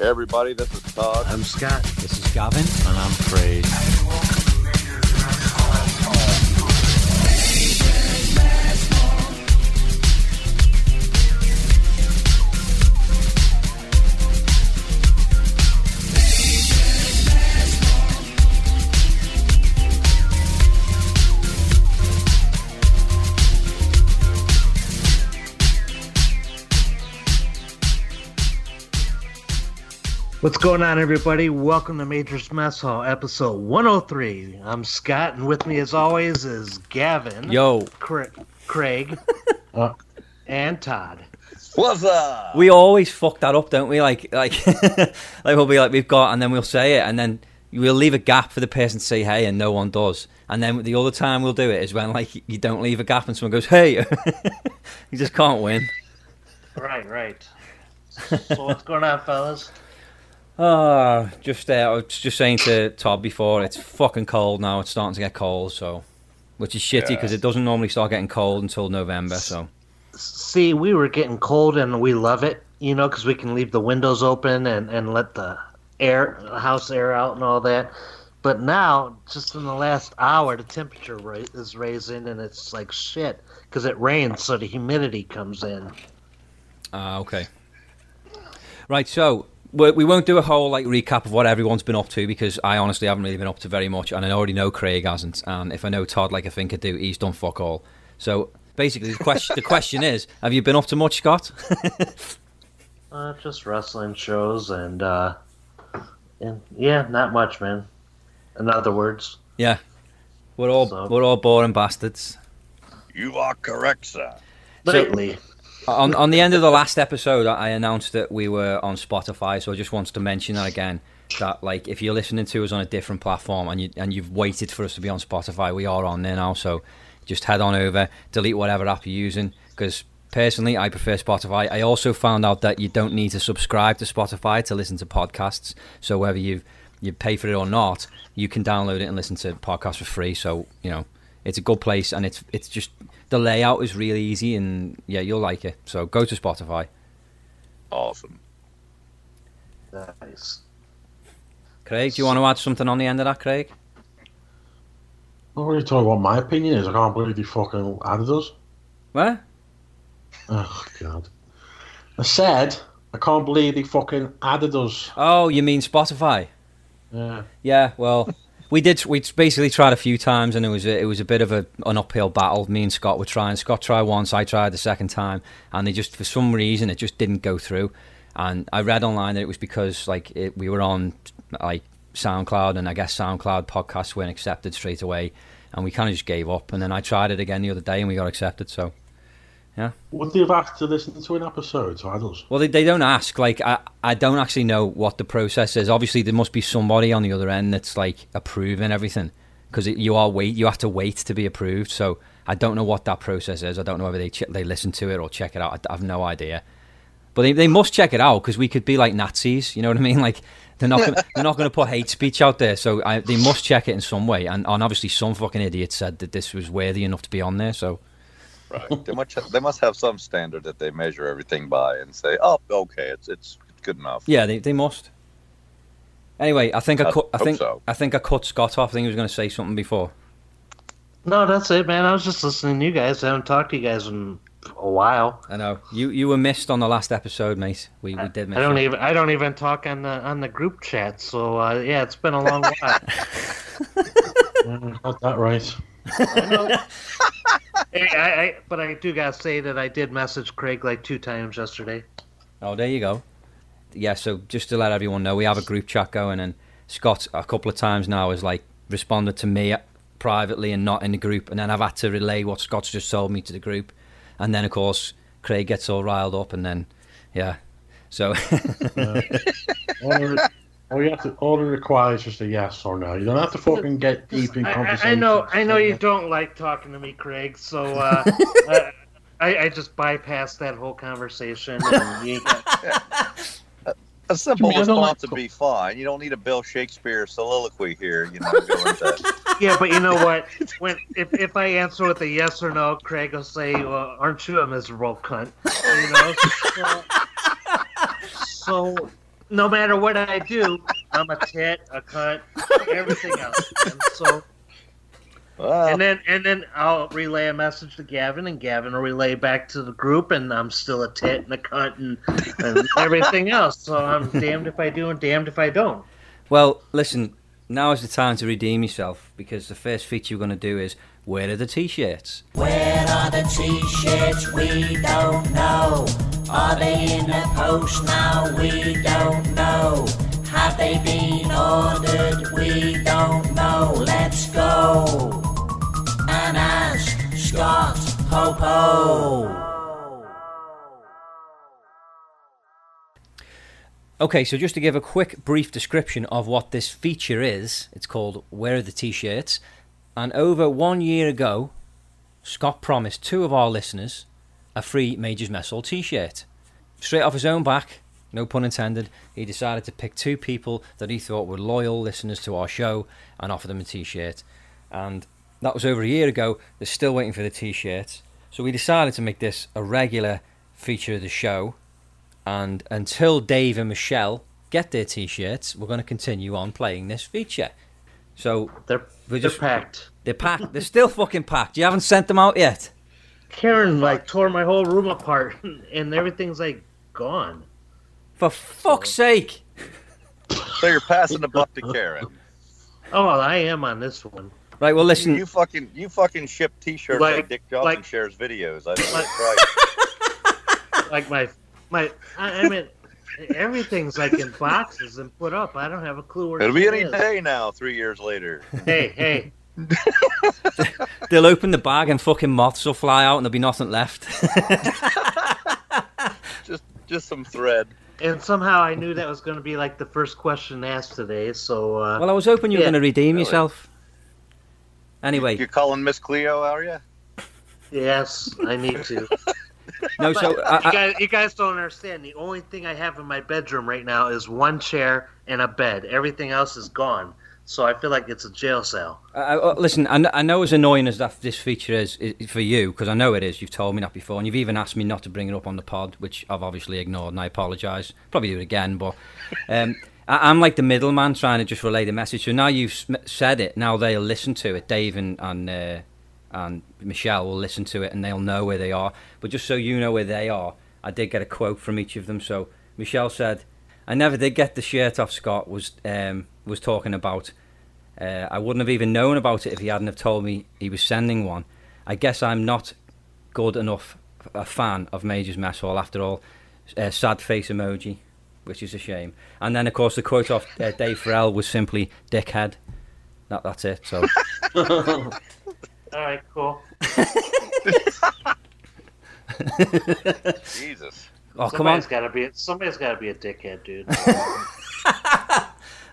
Everybody, this is Todd. I'm Scott. This is Gavin. And I'm Craig. What's going on, everybody? Welcome to Major's Mess Hall, episode 103. I'm Scott, and with me, as always, is Gavin, Yo, Cra- Craig, uh, and Todd. What's up? we always fuck that up, don't we? Like, like, like we'll be like, we've got, and then we'll say it, and then we'll leave a gap for the person to say hey, and no one does. And then the other time we'll do it is when like you don't leave a gap, and someone goes hey, you just can't win. Right, right. So, what's going on, fellas? Oh, just uh, I was just saying to Todd before, it's fucking cold now. It's starting to get cold, so which is shitty because Yeah. it doesn't normally start getting cold until November. So See, we were getting cold, and we love it, you know, because we can leave the windows open and, and let the air, house air out and all that. But now, just in the last hour, the temperature ra- is raising, and it's like shit because it rains, so the humidity comes in. Ah, okay. Right, so we we won't do a whole like recap of what everyone's been up to because I honestly haven't really been up to very much, and I already know Craig hasn't. And if I know Todd like I think I do, he's done fuck all. So basically, the question the question is, have you been up to much, Scott? Uh, just wrestling shows and uh, and yeah, not much, man. In other words, yeah, we're all So- we're all boring bastards. You are correct, sir. So- lately, on on the end of the last episode, I announced that we were on Spotify. So I just wanted to mention that again. That like if you're listening to us on a different platform and you and you've waited for us to be on Spotify, we are on there now. So just head on over, delete whatever app you're using. Because personally, I prefer Spotify. I also found out that you don't need to subscribe to Spotify to listen to podcasts. So whether you you pay for it or not, you can download it and listen to podcasts for free. So you know it's a good place and it's it's just the layout is really easy and yeah you'll like it so go to spotify Awesome. nice. craig do you want to add something on the end of that craig I'm not really talking what my opinion is. I can't believe they fucking added us. what Oh, God. I said, I can't believe they fucking added us. oh you mean spotify Yeah. yeah well we did we basically tried a few times and it was a, it was a bit of a, an uphill battle. Me and scott were trying. Scott tried once i tried the second time and they just for some reason it just didn't go through. And i read online that it was because like it, we were on like soundcloud and i guess soundcloud podcasts weren't accepted straight away and we kind of just gave up. And then i tried it again the other day and we got accepted so Would they have asked to listen to an episode to add us? Well, they, they don't ask. Like, I, I don't actually know what the process is. Obviously, there must be somebody on the other end that's like approving everything because you are wait. You have to wait to be approved. So I don't know what that process is. I don't know whether they ch- they listen to it or check it out. I, I have no idea. But they, they must check it out because we could be like Nazis. You know what I mean? Like they're not gonna, they're not going to put hate speech out there. So I, they must check it in some way. And, and obviously, some fucking idiot said that this was worthy enough to be on there. So Right. they must they must have some standard that they measure everything by and say, oh, okay, it's it's good enough. Yeah, they, they must. Anyway, I think I I cut. I think so. I think I cut Scott off. I think he was going to say something before. No, that's it, man. I was just listening to you guys. I haven't talked to you guys in a while. I know you you were missed on the last episode, mate. We we did miss. I don't you. even I don't even talk on the on the group chat. So uh, yeah, it's been a long while. Not that right. I know. hey, I, I, but I do gotta say that I did message Craig like two times yesterday. Oh, there you go. Yeah, so just to let everyone know, we have a group chat going, and Scott a couple of times now has like responded to me privately and not in the group, and then I've had to relay what Scott's just told me to the group, and then of course Craig gets all riled up, and then yeah, so All, it, all you have to, all it requires is just a yes or no. You don't have to fucking get deep in conversation. I, I know I know you don't like talking to me, Craig. So uh, uh, I, I just bypassed that whole conversation. And you got, A simple I don't like response would be fine. You don't need a Bill Shakespeare soliloquy here. You know, go into, yeah, but you know what? When if, if I answer with a yes or no, Craig will say, well, "Aren't you a miserable cunt?" You know. So, so no matter what I do, I'm a tit, a cunt, everything else. And so, Well, and then and then I'll relay a message to Gavin, and Gavin will relay back to the group, and I'm still a tit and a cunt and, and everything else. So I'm damned if I do and damned if I don't. Well, listen, now is the time to redeem yourself because the first feature we're going to do is where are the t-shirts? Where are the t-shirts? We don't know. Are they in the post now? We don't know. Have they been ordered? We don't know. Let's go and ask Scott Popo. Okay, so just to give a quick brief description of what this feature is, it's called Where Are the T-Shirts? And over one year ago, Scott promised two of our listeners a free Majors Mess Hall T-shirt. Straight off his own back, no pun intended, he decided to pick two people that he thought were loyal listeners to our show and offer them a T-shirt. And that was over a year ago. They're still waiting for the T-shirts. So we decided to make this a regular feature of the show and until Dave and Michelle get their t-shirts, we're going to continue on playing this feature. So They're We they're just- packed. they're packed. They're still fucking packed. You haven't sent them out yet. Karen like tore my whole room apart, and everything's like gone. For fuck's sake! so you're passing the buck to Karen. Oh, I am on this one. Right. Well, listen. you fucking you fucking ship T-shirts like, Like- Dick Johnson like- shares videos. I Like- right. Like my my. I, I mean, everything's like in boxes and put up. I don't have a clue where It'll be any is. day now. Three years later. Hey, hey. They'll open the bag and fucking moths will fly out and there'll be nothing left. just just some thread. And somehow I knew that was going to be like the first question asked today. So uh, well, I was hoping you were Yeah. going to redeem Really? yourself. Anyway, you're calling Miss Cleo, are you? yes, I need to. no. So I, you, I, guys, you guys don't understand. The only thing I have in my bedroom right now is one chair and a bed. Everything else is gone. So I feel like it's a jail cell. I, listen, I, know as annoying as that this feature is, i for you, because I know it is. You've told me that before, and you've even asked me not to bring it up on the pod, which I've obviously ignored, and I apologise. Probably do it again, but um, I, I'm like the middleman trying to just relay the message. So now you've said it, now they'll listen to it. Dave and and, uh, and Michelle will listen to it, and they'll know where they are. But just so you know where they are, I did get a quote from each of them. So Michelle said, "I never did get the shirt off." Scott was um, was talking about. Uh, I wouldn't have even known about it if he hadn't have told me he was sending one. I guess I'm not good enough a fan of Major's Mess Hall after all. Uh, sad face emoji, which is a shame. And then of course the quote off uh, Dave Farrell was simply "dickhead." That that's it. So All right, cool. Jesus. oh come on, Somebody's got to be. Somebody's got to be a dickhead, dude.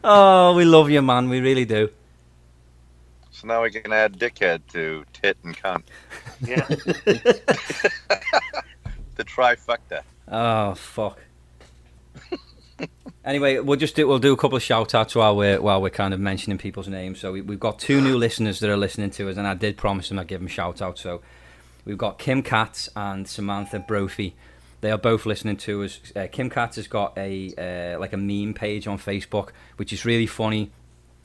oh we love you man, we really do. So now we can add dickhead to tit and cunt. Yeah. The trifecta. Oh fuck. anyway, we'll just do we'll do a couple of shout outs while we're while we're kind of mentioning people's names. So we, we've got two new listeners that are listening to us, and I did promise them I'd give them shout outs. So we've got Kim Katz and Samantha Brophy. They are both listening to us. Uh, Kim Katz has got a uh, like a meme page on Facebook, which is really funny.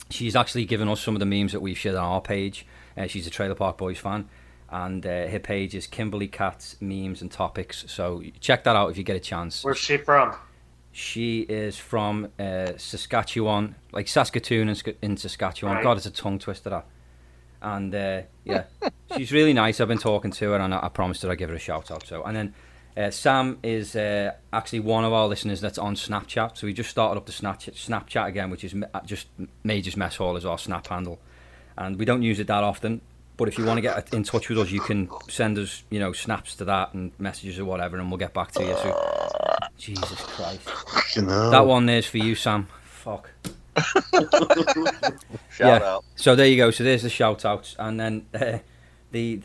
She's actually given us some of the memes that we've shared on our page. Uh, she's a Trailer Park Boys fan, and uh, her page is Kimberly Katz memes and topics. So check that out if you get a chance. Where's she from? She is from uh, Saskatchewan, like Saskatoon in, in Saskatchewan. Right. God, it's a tongue twister. That. And uh, yeah, she's really nice. I've been talking to her, and I, I promised her I'd give her a shout out. So, and then uh, Sam is uh, actually one of our listeners that's on Snapchat. So we just started up the Snapchat, Snapchat again, which is uh, just Majors Mess Hall is our Snap handle, and we don't use it that often. But if you want to get in touch with us, you can send us, you know, snaps to that and messages or whatever, and we'll get back to you. So, Jesus Christ. You know. That one there's for you, Sam. Fuck. Shout Yeah. out. So there you go. So there's the shout outs. And then uh, the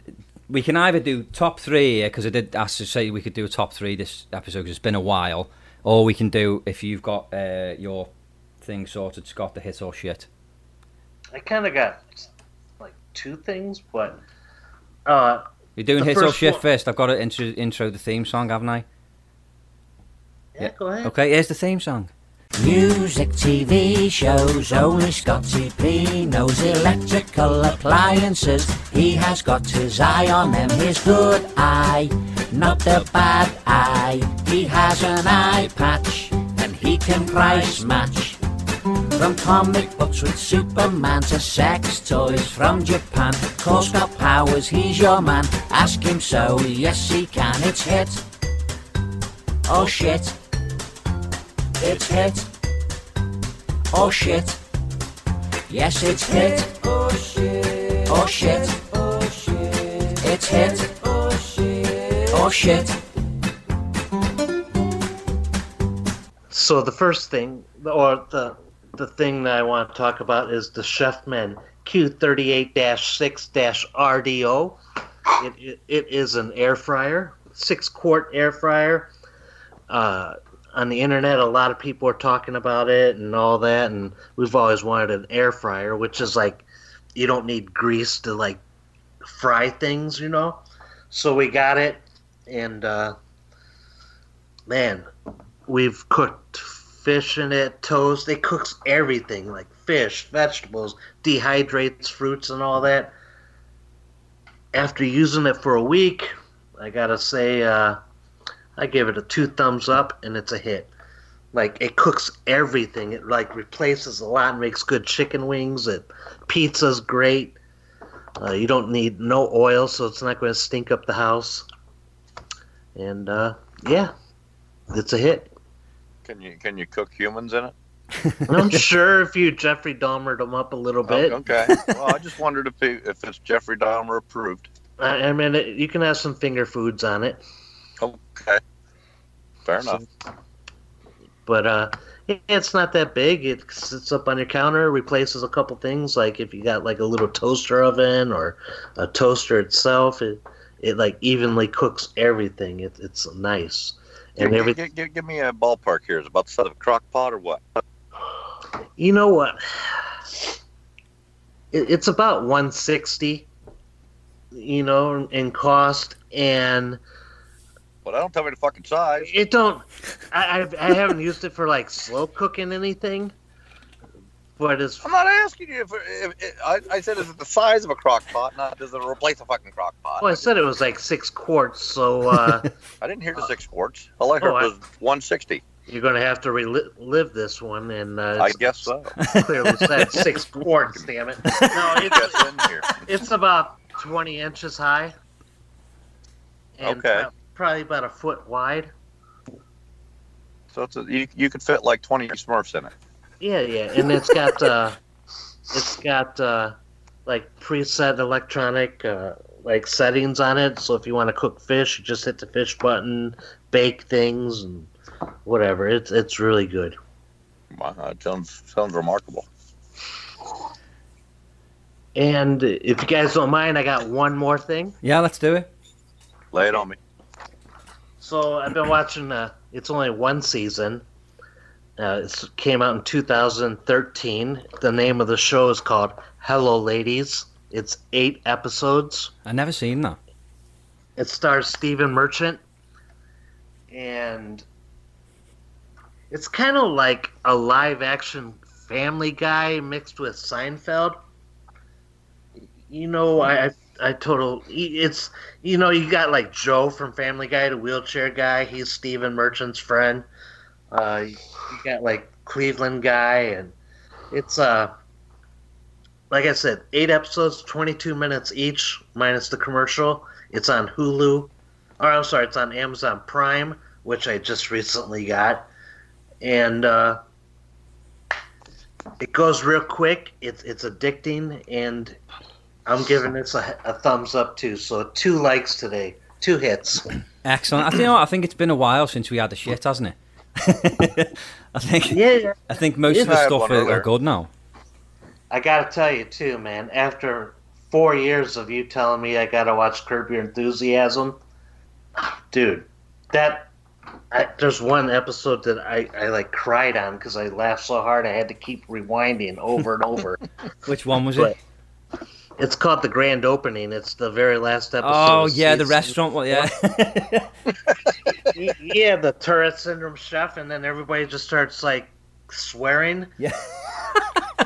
we can either do top three here, because I did ask to say we could do a top three this episode because it's been a while. Or we can do, if you've got uh, your thing sorted, Scott, the hit or shit. I kind of got like two things, but uh, You're doing hit or shit one- first. I've got to intro, intro the theme song, haven't I? yeah, Yeah. go ahead. Okay, here's the theme song. Music, TV shows, only Scotty P knows electrical appliances. He has got his eye on them, his good eye, not the bad eye. He has an eye patch, and he can price match. From comic books with Superman to sex toys from Japan. Course got powers, he's your man. Ask him so, yes he can. It's hit. Oh shit. It's hit. Oh shit. Yes, it's hit. Oh shit. Oh shit. It's hit. Oh shit. Oh shit. So the first thing, or the the thing that I want to talk about is the Chefman Q38-6-RDO. It, it, it is an air fryer, six quart air fryer. Uh, on the internet, a lot of people are talking about it and all that, and we've always wanted an air fryer, which is like you don't need grease to like fry things, you know. So we got it, and uh, man, we've cooked fish in it, toast. It cooks everything like fish, vegetables, dehydrates fruits, and all that. After using it for a week, I gotta say, uh, I give it a two thumbs up, and it's a hit. Like it cooks everything. It like replaces a lot, makes good chicken wings. It pizza's great. Uh, you don't need no oil, so it's not going to stink up the house. And uh, yeah, it's a hit. Can you can you cook humans in it? I'm sure if you Jeffrey Dahmered them up a little bit, Oh, okay. Well, I just wondered if he, if it's Jeffrey Dahmer approved. I, I mean, it, you can have some finger foods on it. Okay. Fair enough. But uh, yeah, it's not that big. It sits up on your counter, replaces a couple things. Like if you got like a little toaster oven or a toaster itself, it it like evenly cooks everything. It, it's nice. And Give- every, give, give, give me a ballpark here. Is it about the size of a crock pot or what? you know what? It, it's about 160, you know, in cost, and Well, I don't tell me the fucking size. it don't. I I've, I haven't used it for like slow cooking anything, but it's I'm not asking you if, if, if I, I said is it the size of a crock pot, not does it replace a fucking crock pot. well, I said it was like six quarts, so. Uh, I didn't hear the six quarts. All I heard Oh, I- was 160. You're going to have to relive this one, and uh, I guess so. clearly said six quarts. Damn it! No, it's Guess in here. it's about 20 inches high, and Okay. pro- probably about a foot wide. So it's a, you, you could fit like 20 Smurfs in it. Yeah, yeah, and it's got uh, it's got uh, like preset electronic uh, like settings on it. So if you want to cook fish, you just hit the fish button, bake things, and whatever. It's it's really good. Wow, that sounds sounds remarkable. And if you guys don't mind, I got one more thing. Yeah, let's do it. Lay it on me. So I've been watching. Uh, it's only one season. Uh, it came out in 2013. The name of the show is called Hello Ladies. It's eight episodes. I've never seen that. It stars Stephen Merchant, and it's kind of like a live-action Family Guy mixed with Seinfeld. You know, I I, I total. It's you know you got like Joe from Family Guy, the wheelchair guy. He's Stephen Merchant's friend. Uh, you got like Cleveland guy, and it's uh. Like I said, eight episodes, 22 minutes each, minus the commercial. It's on Hulu. Or I'm sorry, it's on Amazon Prime, which I just recently got. And uh, it goes real quick. It's it's addicting, and I'm giving this a, a thumbs up too. So two likes today, two hits. Excellent. I think you know, I think it's been a while since we had the shit, hasn't it? I think Yeah, I think most of I the had stuff one are, are good now. I gotta tell you too, man. After four years of you telling me I gotta watch Curb Your Enthusiasm, dude, that I, there's one episode that I, I like cried on because I laughed so hard I had to keep rewinding over and over. Which one was But- it? It's called the grand opening. It's the very last episode. Oh yeah, the restaurant one. Yeah. yeah, the Tourette syndrome chef, and then everybody just starts like swearing. Yeah.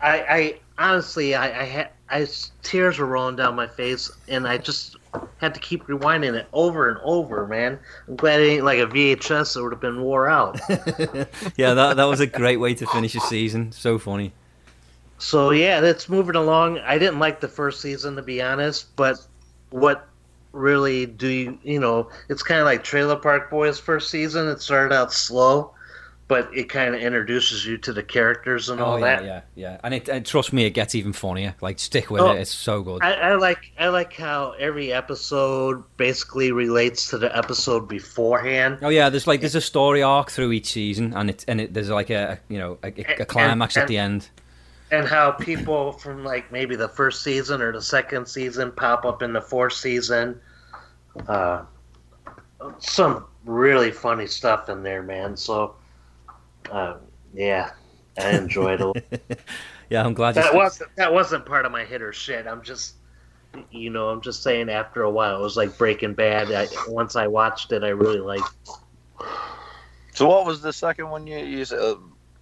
I, I honestly, I, I had, I tears were rolling down my face, and I just had to keep rewinding it over and over. Man, I'm glad it ain't like a VHS that would have been wore out. yeah, that that was a great way to finish a season. So funny. So yeah, that's moving along. I didn't like the first season to be honest, but what really do you, you know? It's kind of like Trailer Park Boys first season. It started out slow, but it kind of introduces you to the characters and all Oh yeah, that. yeah, yeah. And it, and trust me, it gets even funnier. Like stick with Oh, it. It's so good. I, I like I like how every episode basically relates to the episode beforehand. Oh yeah, there's like there's a story arc through each season, and it and it, there's like a you know a, a climax and- at the end. And how people from like maybe the first season or the second season pop up in the fourth season. Uh, some really funny stuff in there, man. So, uh, yeah, I enjoyed it. Yeah, I'm glad you. that wasn't that wasn't part of my hit or shit. I'm just, you know, I'm just saying. After a while, it was like Breaking Bad. I, once I watched it, I really liked. So what was the second one you you said? Uh,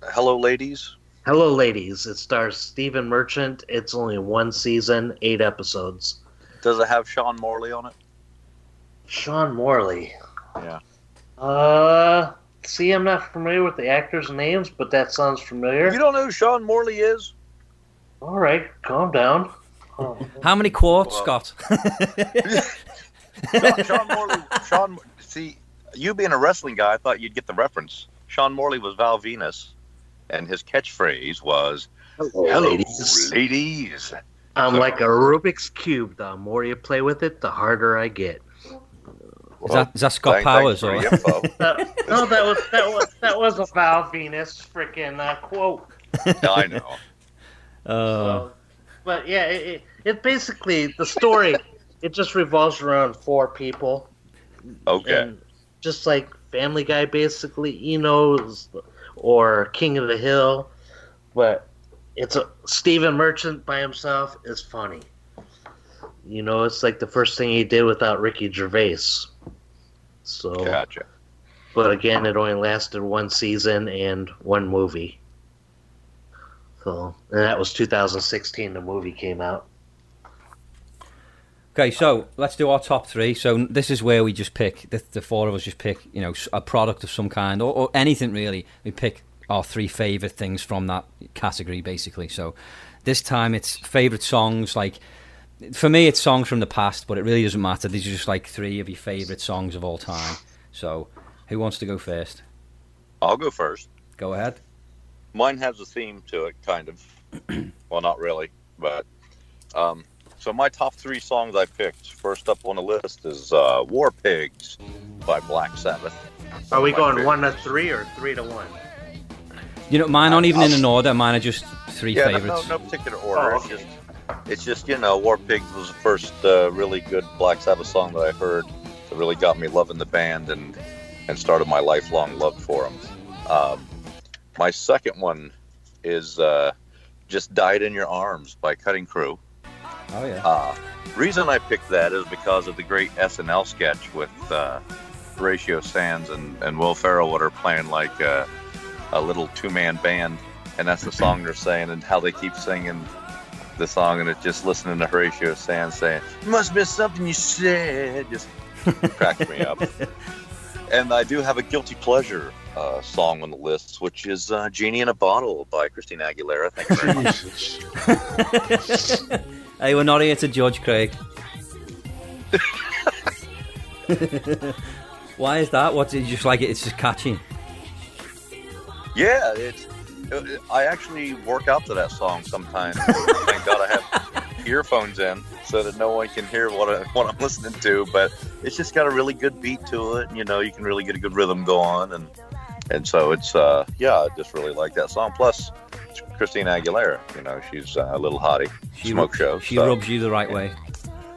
Hello, ladies. Hello, ladies. It stars Stephen Merchant. It's only one season, eight episodes. Does it have Sean Morley on it? Sean Morley. Yeah. Uh, see, I'm not familiar with the actors' names, but that sounds familiar. You don't know who Sean Morley is? All right, calm down. Oh, How many quarts, Well- Scott? Sean, Sean Morley. Sean. See, you being a wrestling guy, I thought you'd get the reference. Sean Morley was Val Venis, and his catchphrase was hello, ladies. ladies." I'm like a Rubik's cube. The more you play with it, the harder I get. Is that is that Scott Thank- Powers thanks or? for the info. Uh, no, that was that was that was a Val Venis freaking uh, quote. I know. Uh, So, but yeah, it, it, it basically the story. it just revolves around four people. Okay. Just like Family Guy, basically, you know, or King of the Hill, but it's a Stephen Merchant by himself is funny. You know, it's like the first thing he did without Ricky Gervais. So, Gotcha. but again, it only lasted one season and one movie. So, and that was 2016. The movie came out. Okay, so let's do our top three. So this is where we just pick the, the four of us just pick you know a product of some kind or, or anything really. We pick our three favorite things from that category basically. So this time it's favorite songs. Like for me, it's songs from the past, but it really doesn't matter. These are just like three of your favorite songs of all time. So who wants to go first? I'll go first. Go ahead. Mine has a theme to it, kind of. well, not really, but um, so my top three songs I picked. First up on the list is uh, "War Pigs" by Black Sabbath. Are we going favorite. one to three or three to one? You know, mine aren't even in an order. Mine are just three Yeah, favorites. no, no particular order. Oh, It's just, it's just you know, War Pigs was the first uh, really good Black Sabbath song that I heard that really got me loving the band and and started my lifelong love for them. Um, my second one is uh, "Just Died in Your Arms" by Cutting Crew. Oh yeah. Uh, reason I picked that is because of the great SNL sketch with uh, Horatio Sanz and, and Will Ferrell, what are playing like a, a little two man band, and that's the song they're saying, and how they keep singing the song, and it's just listening to Horatio Sanz saying, "Must be something you said," just cracks me up. And I do have a guilty pleasure uh, song on the list, which is uh, "Genie in a Bottle" by Christina Aguilera. Thank you very much. Hey, we're not here to judge, Craig. Why is that? What's it just like? It's just catchy. Yeah, it's. I actually work out to that song sometimes. Thank God I have earphones in so that no one can hear what, I, what I'm listening to. But it's just got a really good beat to it. And, you know, you can really get a good rhythm going, and and so it's uh yeah, I just really like that song. Plus, Christina Aguilera. You know, she's uh, a little hottie. She Smoke rub- show. She so rubs you the right way.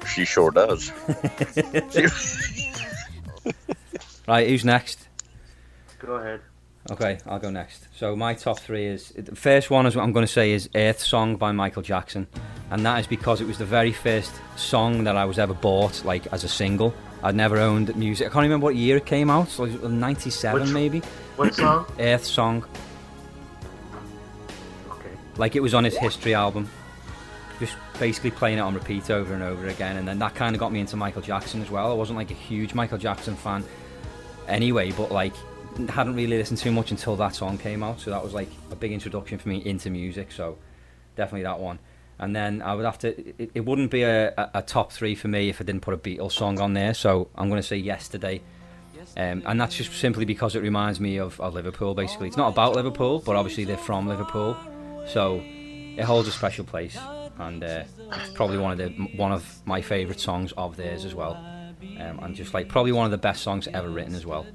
She sure does. Right, who's next? Go ahead. Okay, I'll go next. So my top three is the first one is what I'm going to say is Earth Song by Michael Jackson, and that is because it was the very first song that I was ever bought like as a single. I'd never owned music. I can't remember what year it came out. So it was '97 Which- maybe. What song? Earth Song. Like it was on his History album. Just basically playing it on repeat over and over again, and then that kind of got me into Michael Jackson as well. I wasn't like a huge Michael Jackson fan anyway, but like hadn't really listened too much until that song came out, so that was like a big introduction for me into music. So definitely that one. And then I would have to. It, it wouldn't be a, a, a top three for me if I didn't put a Beatles song on there. So I'm going to say Yesterday. Um, and that's just simply because it reminds me of, of Liverpool. Basically, it's not about Liverpool, but obviously they're from Liverpool, so it holds a special place. And uh, it's probably one of the one of my favourite songs of theirs as well. Um, and just like probably one of the best songs ever written as well.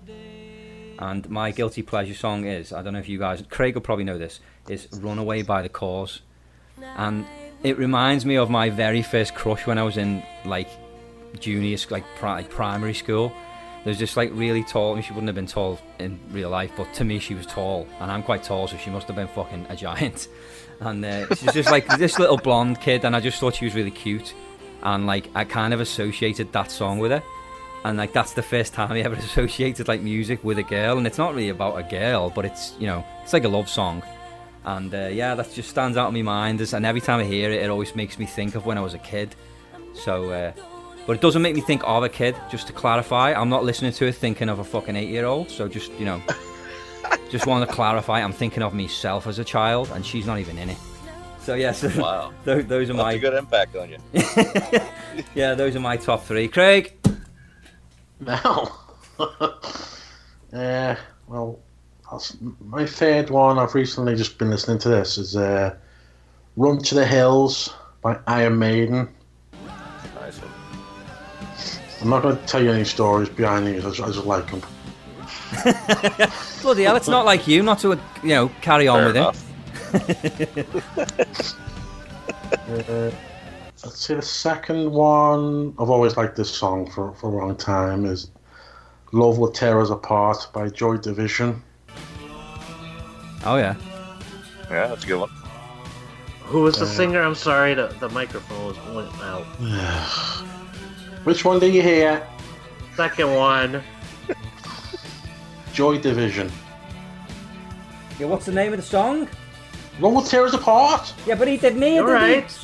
And my guilty pleasure song is I don't know if you guys Craig will probably know this is "Runaway" by the Corrs, and it reminds me of my very first crush when I was in like junior like, pri- like primary school. There's just like really tall. I mean, she wouldn't have been tall in real life, but to me she was tall, and I'm quite tall, so she must have been fucking a giant. And uh, she's just like this little blonde kid, and I just thought she was really cute, and like I kind of associated that song with her and like that's the first time I ever associated like music with a girl, and it's not really about a girl, but it's you know it's like a love song, and uh, yeah, that just stands out in my mind. And every time I hear it, it always makes me think of when I was a kid. So, uh, but it doesn't make me think of a kid. Just to clarify, I'm not listening to it thinking of a fucking eight-year-old. So just you know, just want to clarify, I'm thinking of myself as a child, and she's not even in it. So yeah, so Wow. those, those are That's my a good impact on you. yeah, those are my top three. Craig. Now, uh, well, that's my third one. I've recently just been listening to this is uh, "Run to the Hills" by Iron Maiden. Nice one. I'm not going to tell you any stories behind these. I just, I just like them. Bloody hell, it's not like you not to, you know, carry on Fair with it. enough. Uh, I'd say the second one. I've always liked this song for, for a long time. Is "Love Will Tear Us Apart" by Joy Division. Oh yeah. Yeah, that's a good one. Who was the Uh, singer? I'm sorry, the, the microphone was went out. Which one do you hear? Second one. Joy Division. Yeah, what's the name of the song? Love Will Tear Us Apart. Yeah, but he did me. You're right.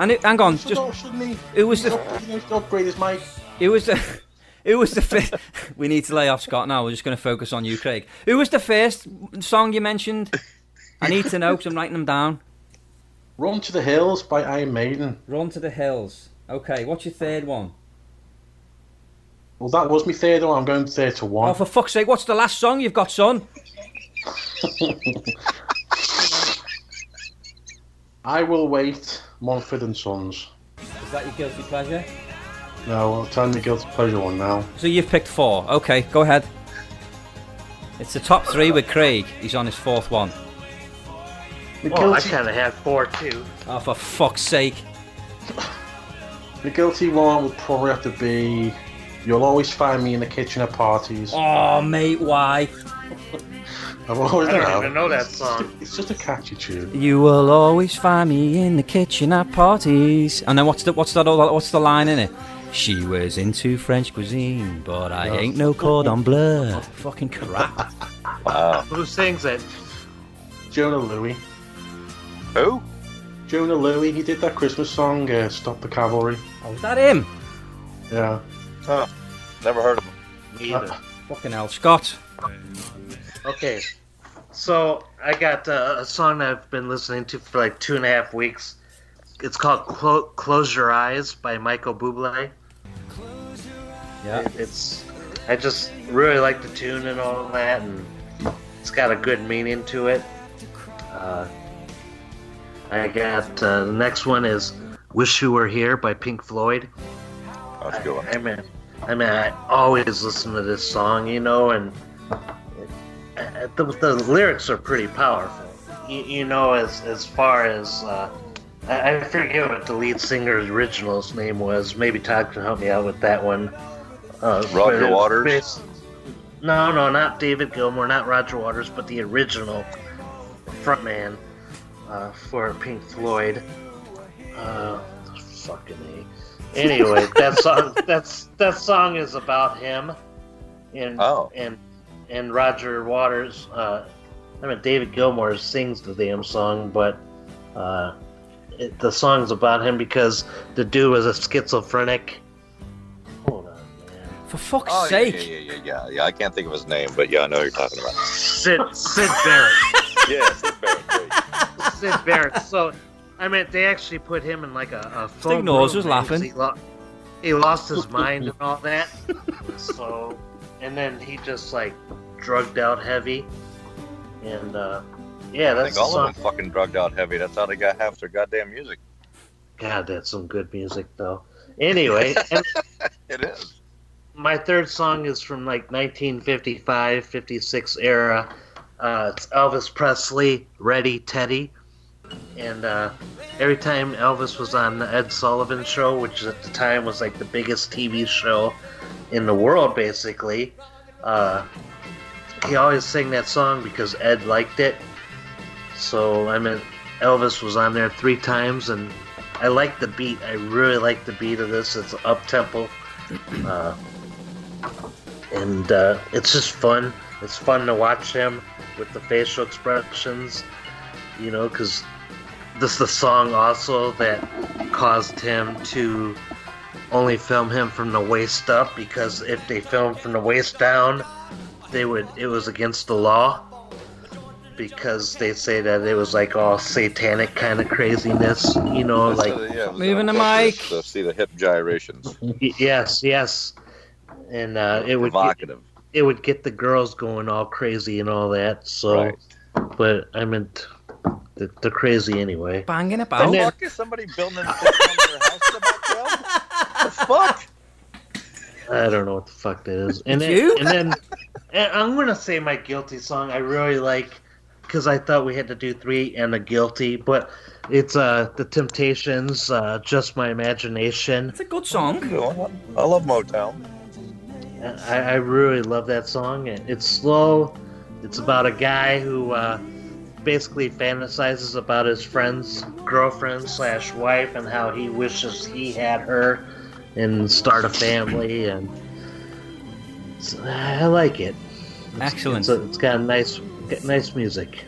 And it, hang on, Should just not- shouldn't he? it was the He needs to upgrade his mic. it was the it was the fifth. we need to lay off Scott now. We're just going to focus on you, Craig. Who was the first song you mentioned? I need to know because I'm writing them down. Run to the Hills by Iron Maiden. Run to the hills. Okay, what's your third one? Well, that was me third one. I'm going third to Oh, one. for fuck's sake! What's the last song you've got, son? I Will Wait, Mumford and Sons. Is that your guilty pleasure? No, I'll tell you the guilty pleasure one now. So you've picked four. Okay, go ahead. It's the top three with Craig. He's on his fourth one. The Well, I kind of had four too. Oh, for fuck's sake! the guilty one would probably have to be You'll Always Find Me in the Kitchen at Parties. Oh, mate, why? I've always I don't know. even know that It's just, song. a, it's just a catchy tune. You will always find me in the kitchen at parties. And then what's the what's that? all- What's the line in it? She was into French cuisine, but I ain't no cordon bleu. Fucking crap. Wow. Who sings it? Jona Lewie. Who? Jona Lewie, he did that Christmas song, uh, Stop the Cavalry. Oh, is that him? Yeah. Huh. Never heard of him. Me either. Fucking hell, Scott. Okay, so I got uh, a song that I've been listening to for like two and a half weeks. It's called Clo- "Close Your Eyes" by Michael Bublé. Yeah. It's I just really like the tune and all that, and it's got a good meaning to it. Uh, I got uh, the next one is "Wish You Were Here" by Pink Floyd. A good one. I mean, I mean, I always listen to this song, you know, and the, the lyrics are pretty powerful. You, you know, as as far as uh, I, I forget what the lead singer's original's name was. Maybe Todd can help me out with that one. Uh, Roger Waters? bas- No, no, not David Gilmour, not Roger Waters, but the original frontman uh, for Pink Floyd. Uh, fucking. Anyway, that song that's that song is about him, and Oh. and and Roger Waters. Uh, I mean, David Gilmour sings the damn song, but Uh, it, the song's about him because the dude was a schizophrenic. Hold on, man. For fuck's Oh, sake. yeah, yeah, yeah, yeah, yeah. I can't think of his name, but yeah, I know who you're talking about. Sid Syd Barrett. Yeah, Syd Barrett. great. Syd Barrett. So, I mean, they actually put him in like a, a phone Knows room, was laughing. He, lo- he lost his mind and all that. So, and then he just like drugged out heavy, and uh, yeah, I that's think all song. of them fucking drugged out heavy. That's how they got half their goddamn music. God, that's some good music though. Anyway, It is. my third song is from like 1955, 56 era. Uh, it's Elvis Presley, Ready Teddy. And uh, every time Elvis was on the Ed Sullivan show, which at the time was like the biggest TV show in the world, basically, uh, he always sang that song because Ed liked it. So I mean, Elvis was on there three times, and I like the beat. I really like the beat of this. It's up tempo. Uh, and uh, it's just fun. It's fun to watch him with the facial expressions, you know, because this is the song also that caused him to only film him from the waist up because if they filmed from the waist down, they would it was against the law because they say that it was like all satanic kind of craziness, you know, It's, like uh, yeah, it Moving the mic. purpose To see the hip gyrations. yes, yes, and uh, it would Provocative. it would get the girls going all crazy and all that. So, Right. but I meant the, the crazy anyway. Banging The about. And then- fuck is somebody building a thing under their house in the? The fuck? I don't know what the fuck that is. And then, you? and then and I'm gonna say my guilty song. I really like because I thought we had to do three and a guilty, but it's uh the Temptations, uh, just my imagination. It's a good song. I love Motown. I, I really love that song. It's slow. It's about a guy who uh, basically fantasizes about his friend's girlfriend slash wife and how he wishes he had her and start a family. And I like it. It's- Excellent. It's, a, it's got nice, nice music.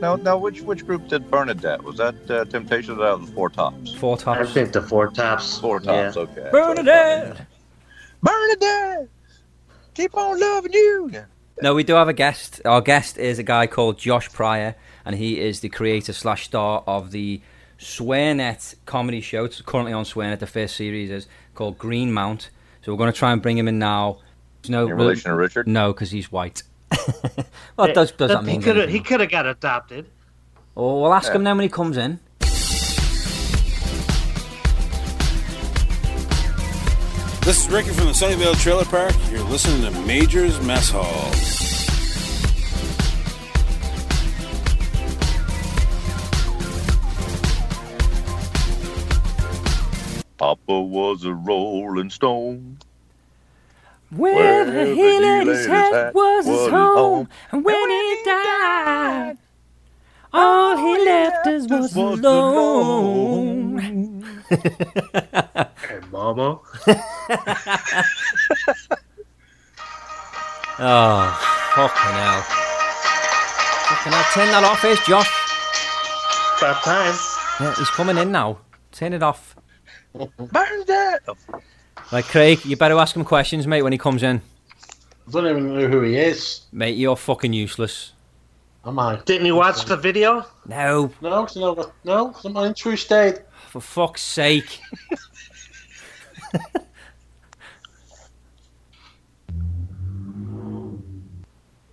Now, now, which which group did Bernadette? Was that uh, Temptations or the Four Tops? Four Tops. I tops. think the Four Tops. Four Tops. Yeah. Okay. Bernadette! Bernadette, keep on loving you. No, we do have a guest. Our guest is a guy called Josh Pryor, and he is the creator slash star of the Swearnet comedy show. It's currently on Swearnet. The first series is called Green Mount. So we're going to try and bring him in now. There's no In relation to Richard? No, because he's white. well, does, does that he mean could have he could have got adopted. Oh, we'll ask him then when he comes in. This is Ricky from the Sunnyvale Trailer Park. You're listening to Major's Mess Hall. Papa was a rolling stone. Where the Wherever he he laid laid his his head hat was his was his home, home. and when he died, all he left us was alone. Hey, Mama. Oh, fucking hell. Can I turn that off, is Josh? About time. Yeah, he's coming in now. Turn it off. Bernadette. Right, Craig, you better ask him questions, mate, when he comes in. I don't even know who he is. Mate, you're fucking useless. Am I? Didn't you watch the video? No, No, it's not, no, it's not in true state. for fuck's sake.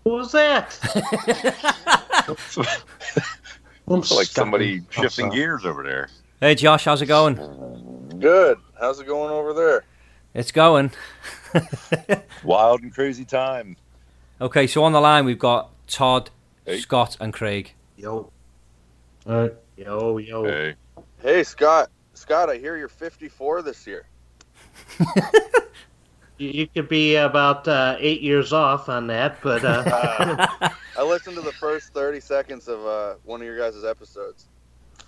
What was that? I'm like somebody shifting gears over there. Hey, Josh, how's it going? Good. How's it going over there? It's going. Wild and crazy time. Okay, so on the line we've got Todd, Hey. Scott, and Craig. Yo, All right. yo, yo. Hey. Hey Scott, Scott, I hear you're 54 this year. You, you could be about uh, eight years off on that, but uh, Uh, I listened to the first 30 seconds of uh, one of your guys' episodes.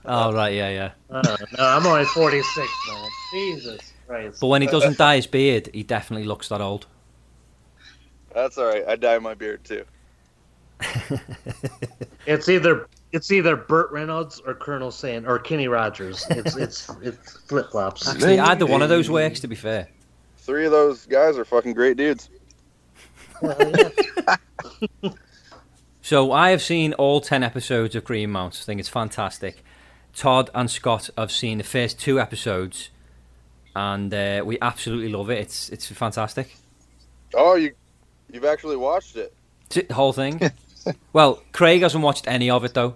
Oh, right, yeah, yeah. uh, no, I'm only 46, man. Jesus Christ. But when he doesn't dye his beard, he definitely looks that old. That's all right. I dye my beard too. It's either it's either Burt Reynolds or Colonel Sand or Kenny Rogers. It's it's it's flip flops. Actually, either one of those works. To be fair, Three of those guys are fucking great dudes. so I have seen all ten episodes of Green Mount. I think it's fantastic. Todd and Scott have seen the first two episodes, and uh, we absolutely love it. It's it's fantastic. Oh, you, you've actually watched it. The whole thing. well, Craig hasn't watched any of it though.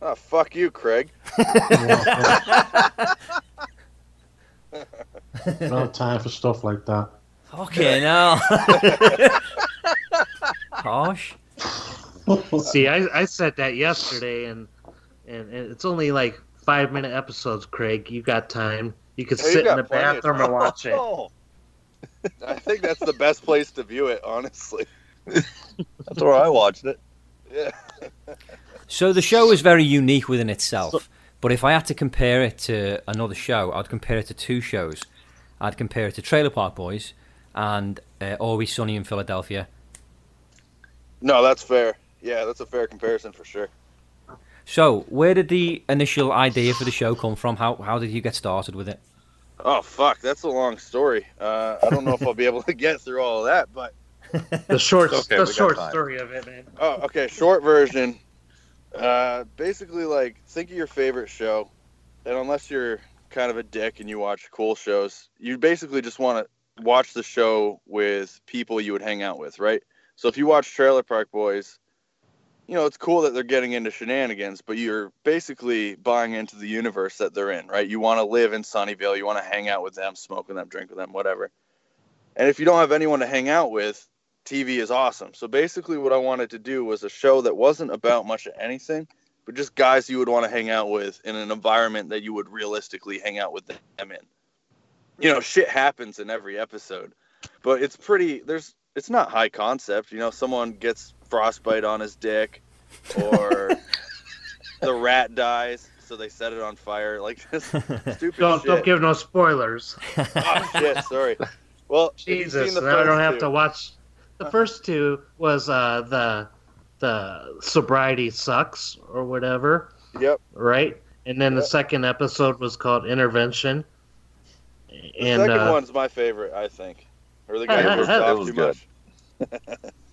Oh, fuck you, Craig. No time for stuff like that. Okay, now. Harsh. See, I, I said that yesterday, and, and and it's only like five minute episodes. Craig, you got time. You could Hey, you sit in the bathroom and watch it. Oh, I think that's the best place to view it, honestly. that's where I watched it. Yeah. So the show is very unique within itself. But if I had to compare it to another show, I'd compare it to two shows. I'd compare it to Trailer Park Boys and uh, Always Sunny in Philadelphia. No, that's fair. Yeah, that's a fair comparison for sure. So, where did the initial idea for the show come from? How how did you get started with it? Oh fuck, that's a long story. Uh, I don't know if I'll be able to get through all of that, but The short okay, the short story of it, man. oh, okay. Short version. Uh, basically, like think of your favorite show, and unless you're kind of a dick and you watch cool shows, you basically just want to watch the show with people you would hang out with, right? So if you watch Trailer Park Boys, you know it's cool that they're getting into shenanigans, but you're basically buying into the universe that they're in, right? You want to live in Sunnyvale, you want to hang out with them, smoke with them, drink with them, whatever. And if you don't have anyone to hang out with, TV is awesome. So basically, what I wanted to do was a show that wasn't about much of anything, but just guys you would want to hang out with in an environment that you would realistically hang out with them in. You know, shit happens in every episode, but it's pretty. There's, it's not high concept. You know, someone gets frostbite on his dick, or the rat dies, so they set it on fire. Like this stupid Don't shit. don't give no spoilers. oh shit! Sorry. Well, Jesus, seen the I don't have two- to watch. The first two was uh, the the sobriety sucks or whatever, Yep. right? And then the second episode was called intervention. The And second uh, one's my favorite, I think. Or the guy It who was- talked too good. much.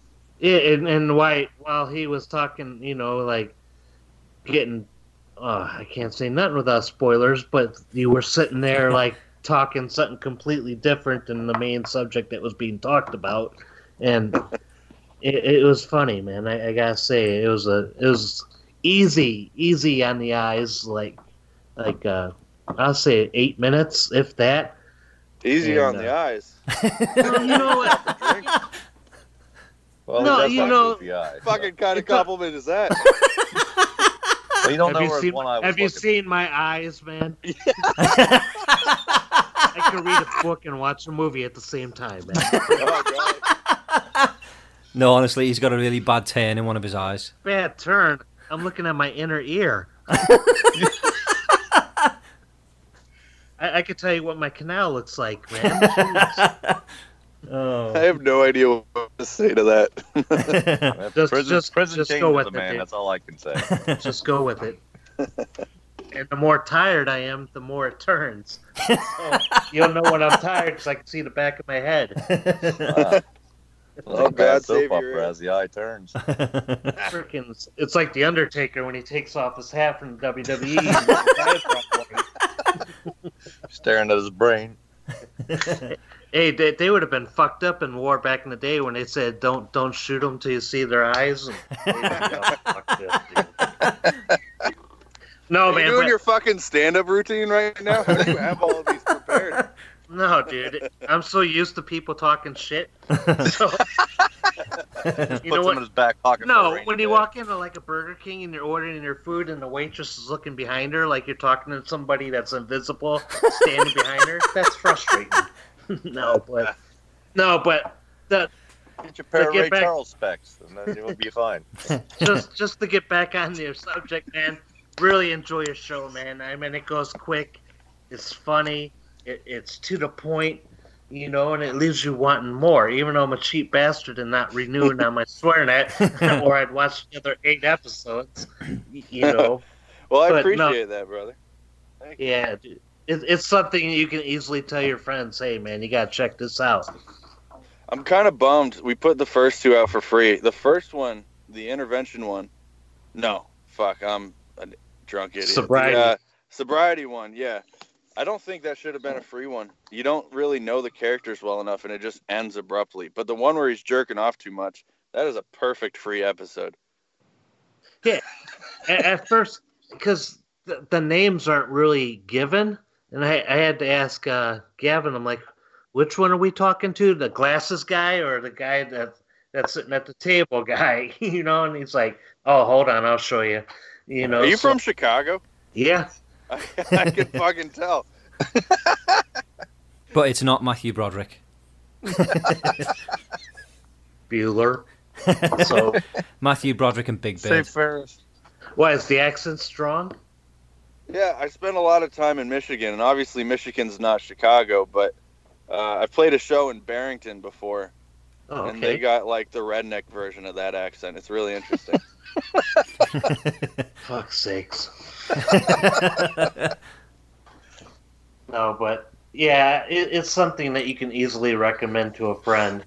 Yeah, and, and White, while he was talking, you know, like getting, uh, I can't say nothing without spoilers, but you were sitting there like talking something completely different than the main subject that was being talked about, and it, it was funny, man. I, I gotta say, it was a, it was easy, easy on the eyes, like, like uh, I'll say eight minutes, if that. Easy And, on uh, the eyes. Well, you know what? Well, No, you know- goofy eyes. Fucking kind of compliment is that? Well, you don't Have know you where seen, one eye was have you looking. seen my eyes, man? I can read a book and watch a movie at the same time, man. oh, No, honestly, he's got a really bad turn in one of his eyes. Bad turn. I'm looking at my inner ear. I, I could tell you what my canal looks like, man. Jeez. Oh. I oh, have no idea what to say to that. Just- prison, just- prison just go with a it, man. dude. That's all I can say. just go with it. And the more tired I am, the more it turns. So you'll know when I'm tired because I can see the back of my head. Wow. Oh, Like bad God soap opera as the eye turns. Freaking, it's like the Undertaker when he takes off his hat from. WWE. Staring at his brain. Hey, they, they would have been fucked up in war back in the day when they said don't don't shoot them till you see their eyes. And they would have got fucked up. No, Are you man, doing but- your fucking stand-up routine right now? How do you have all of these prepared? no, dude. I'm so used to people talking shit. So, you know what? his back pocket. No, when you day. walk into like a Burger King and you're ordering your food and the waitress is looking behind her like you're talking to somebody that's invisible standing behind her, that's frustrating. no, but no, but the Get your pair of get Ray back- Charles specs, and then you'll be fine. just just to get back on the subject, man. Really enjoy your show, man. I mean, it goes quick. It's funny. It, it's to the point. you know, and it leaves you wanting more. Even though I'm a cheap bastard and not renewing on my SwearNet, or I'd watch the other eight episodes, you know. Well, I But no. appreciate that, brother. Thank you. Yeah, dude. It, it's something you can easily tell your friends, "Hey, man, you gotta check this out." I'm kind of bummed. We put the first two out for free. The first one, the intervention one, no, fuck, I'm a drunk idiot. Sobriety. The, uh, sobriety one, yeah. I don't think that should have been a free one. You don't really know the characters well enough, and it just ends abruptly. But the one where he's jerking off too much, that is a perfect free episode. Yeah, at first because the, the names aren't really given and I, I had to ask uh, gavin i'm like which one are we talking to the glasses guy or the guy that that's sitting at the table guy you know and he's like oh hold on i'll show you you know Are you so- from Chicago? yeah I, I can fucking tell. But it's not Matthew Broderick. bueller so Matthew Broderick and Big Say Bird. Ferris. why is the accent strong Yeah, I spent a lot of time in Michigan, and obviously Michigan's not Chicago, but uh, I played a show in Barrington before, oh, and they got like the redneck version of that accent. It's really interesting. fuck's sakes no but yeah it, it's something that you can easily recommend to a friend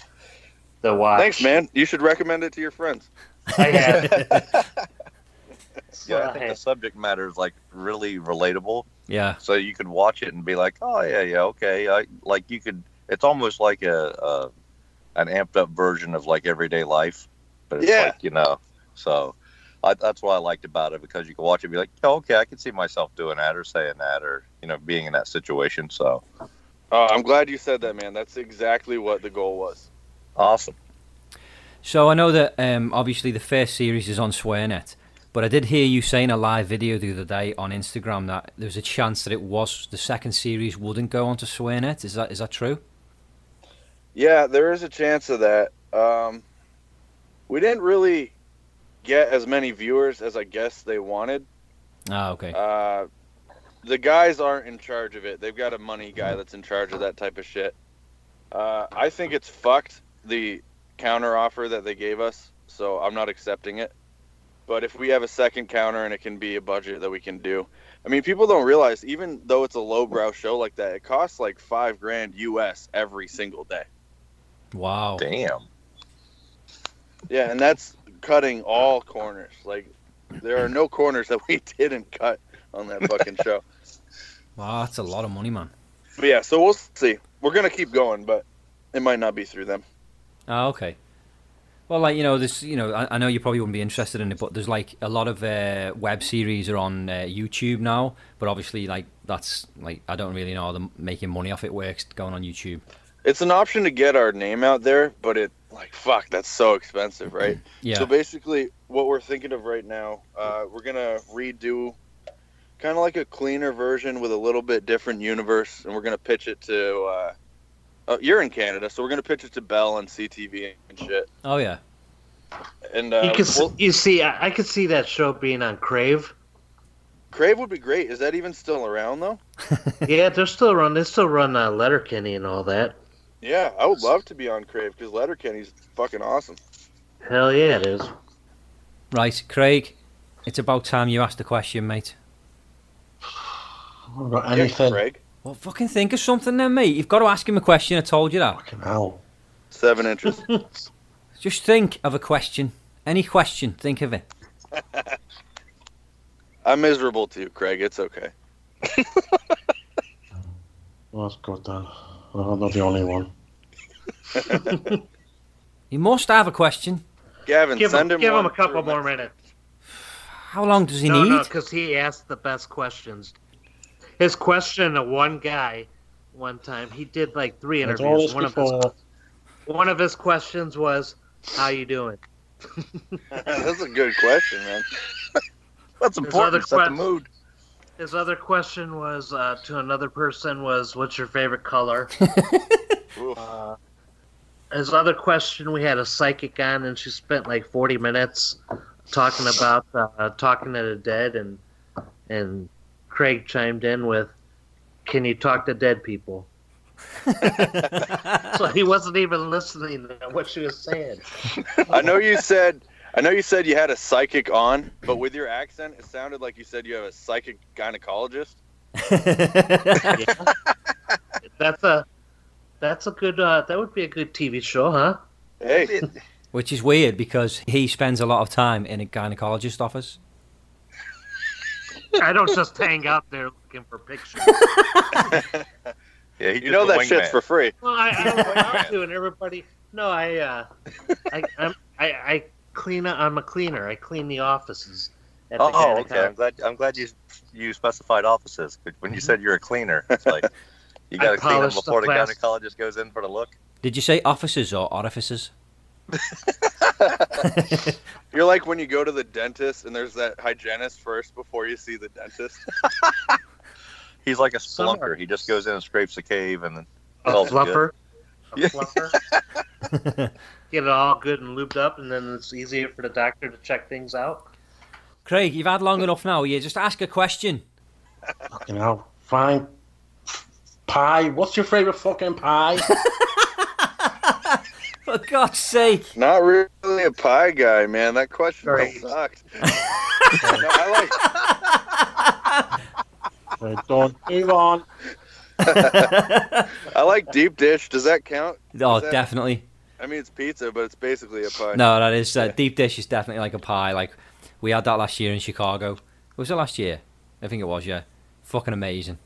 The watch Thanks, man. You should recommend it to your friends. I have. Yeah, I think the subject matter is like really relatable. yeah. So you could watch it and be like, oh yeah, yeah, okay. I, like you could. It's almost like a, a an amped up version of like everyday life, but it's Yeah. like you know. So I, that's what I liked about it because you can watch it and be like, oh, okay, I can see myself doing that or saying that or you know being in that situation. So Oh, I'm glad you said that, man. That's exactly what the goal was. awesome. So I know that um, obviously the first series is on SwearNet, but I did hear you say in a live video the other day on Instagram that there was a chance that it was the second series wouldn't go onto SwearNet. Is that is that true? Yeah, there is a chance of that. Um, we didn't really get as many viewers as I guess they wanted. Ah, okay. Uh, the guys aren't in charge of it. They've got a money guy that's in charge of that type of shit. Uh, I think it's fucked the counter offer that they gave us, so I'm not accepting it. But if we have a second counter and it can be a budget that we can do, I mean, people don't realize even though it's a lowbrow show like that, it costs like five grand US every single day. Wow. Damn. Yeah, and that's cutting all corners. Like there are no corners that we didn't cut on that fucking show. Wow, that's a lot of money, man. But yeah, so we'll see. We're gonna keep going, but it might not be through them. Ah, okay. Well, like you know, this you know, I, I know you probably wouldn't be interested in it, but there's like a lot of uh, web series are on uh, YouTube now. But obviously, like that's like I don't really know how the making money off it works going on YouTube. It's an option to get our name out there, but it like fuck, that's so expensive, right? Yeah. So basically, what we're thinking of right now, uh, we're gonna redo kind of like a cleaner version with a little bit different universe, and we're gonna pitch it to. Uh, uh, you're in Canada, so we're gonna pitch it to Bell and CTV and shit. oh yeah. And uh, you can we'll- you see I, I could see that show being on Crave. Crave would be great. Is that even still around though? yeah, they're still run. They still run uh, Letterkenny and all that. Yeah, I would love to be on Crave because Letterkenny's fucking awesome. Hell yeah, it is. Right, Craig. It's about time you asked the question, mate. What about Yeah, anything? Craig, Well, fucking think of something then, mate. You've got to ask him a question. I told you that. Fucking hell. seven inches. Just think of a question. Any question. Think of it. I'm miserable too, Craig. It's okay. Well, oh, that's good then. I'm not the only one. You must have a question. Gavin, Give send him, him give him a couple more minutes. How long does he no, need? no, because he asked the best questions. His question to one guy, one time, he did like three interviews. One of his one of his questions was, "How you doing?" That's a good question, man. That's other important. Set the mood. His other question was uh, to another person was, "What's your favorite color?" Uh, his other question, we had a psychic on, and she spent like forty minutes talking about uh, talking to the dead, and and Craig chimed in with, "Can you talk to dead people?" So he wasn't even listening to what she was saying. I know you said I know you said you had a psychic on, but with your accent, it sounded like you said you have a psychic gynecologist. That's a that's a good uh, that would be a good TV show, huh? Hey, Which is weird because he spends a lot of time in a gynecologist office. I don't just hang out there looking for pictures. Yeah, you know that shit's for free. Well, I, I don't want to, and everybody. No, I, uh, I, I'm, I, I clean. I'm a cleaner. I clean the offices. At the Oh, okay. gynecologist. I'm glad. I'm glad you you specified offices. But when you said you're a cleaner, it's like you got to clean them polish the before the gynecologist goes in for the look. Did you say offices or orifices? You're like when you go to the dentist and there's that hygienist first before you see the dentist. He's like a Some spelunker. are- He just goes in and scrapes the cave, and then A Smells good. fluffer. A Yeah. fluffer. Get it all good and lubed up, and then it's easier for the doctor to check things out. Craig, you've had long enough now. You just ask a question. Fucking hell. Fine. Pie. What's your favorite fucking pie? For God's sake. Not really a pie guy, man. That question Right. sucked. No, I Right, don't move on. I like deep dish. Does that count? Oh, that- definitely. I mean, it's pizza, but it's basically a pie. No, that is uh, deep dish is definitely like a pie. Like we had that last year in Chicago. Was it last year? I think it was. Yeah, fucking amazing.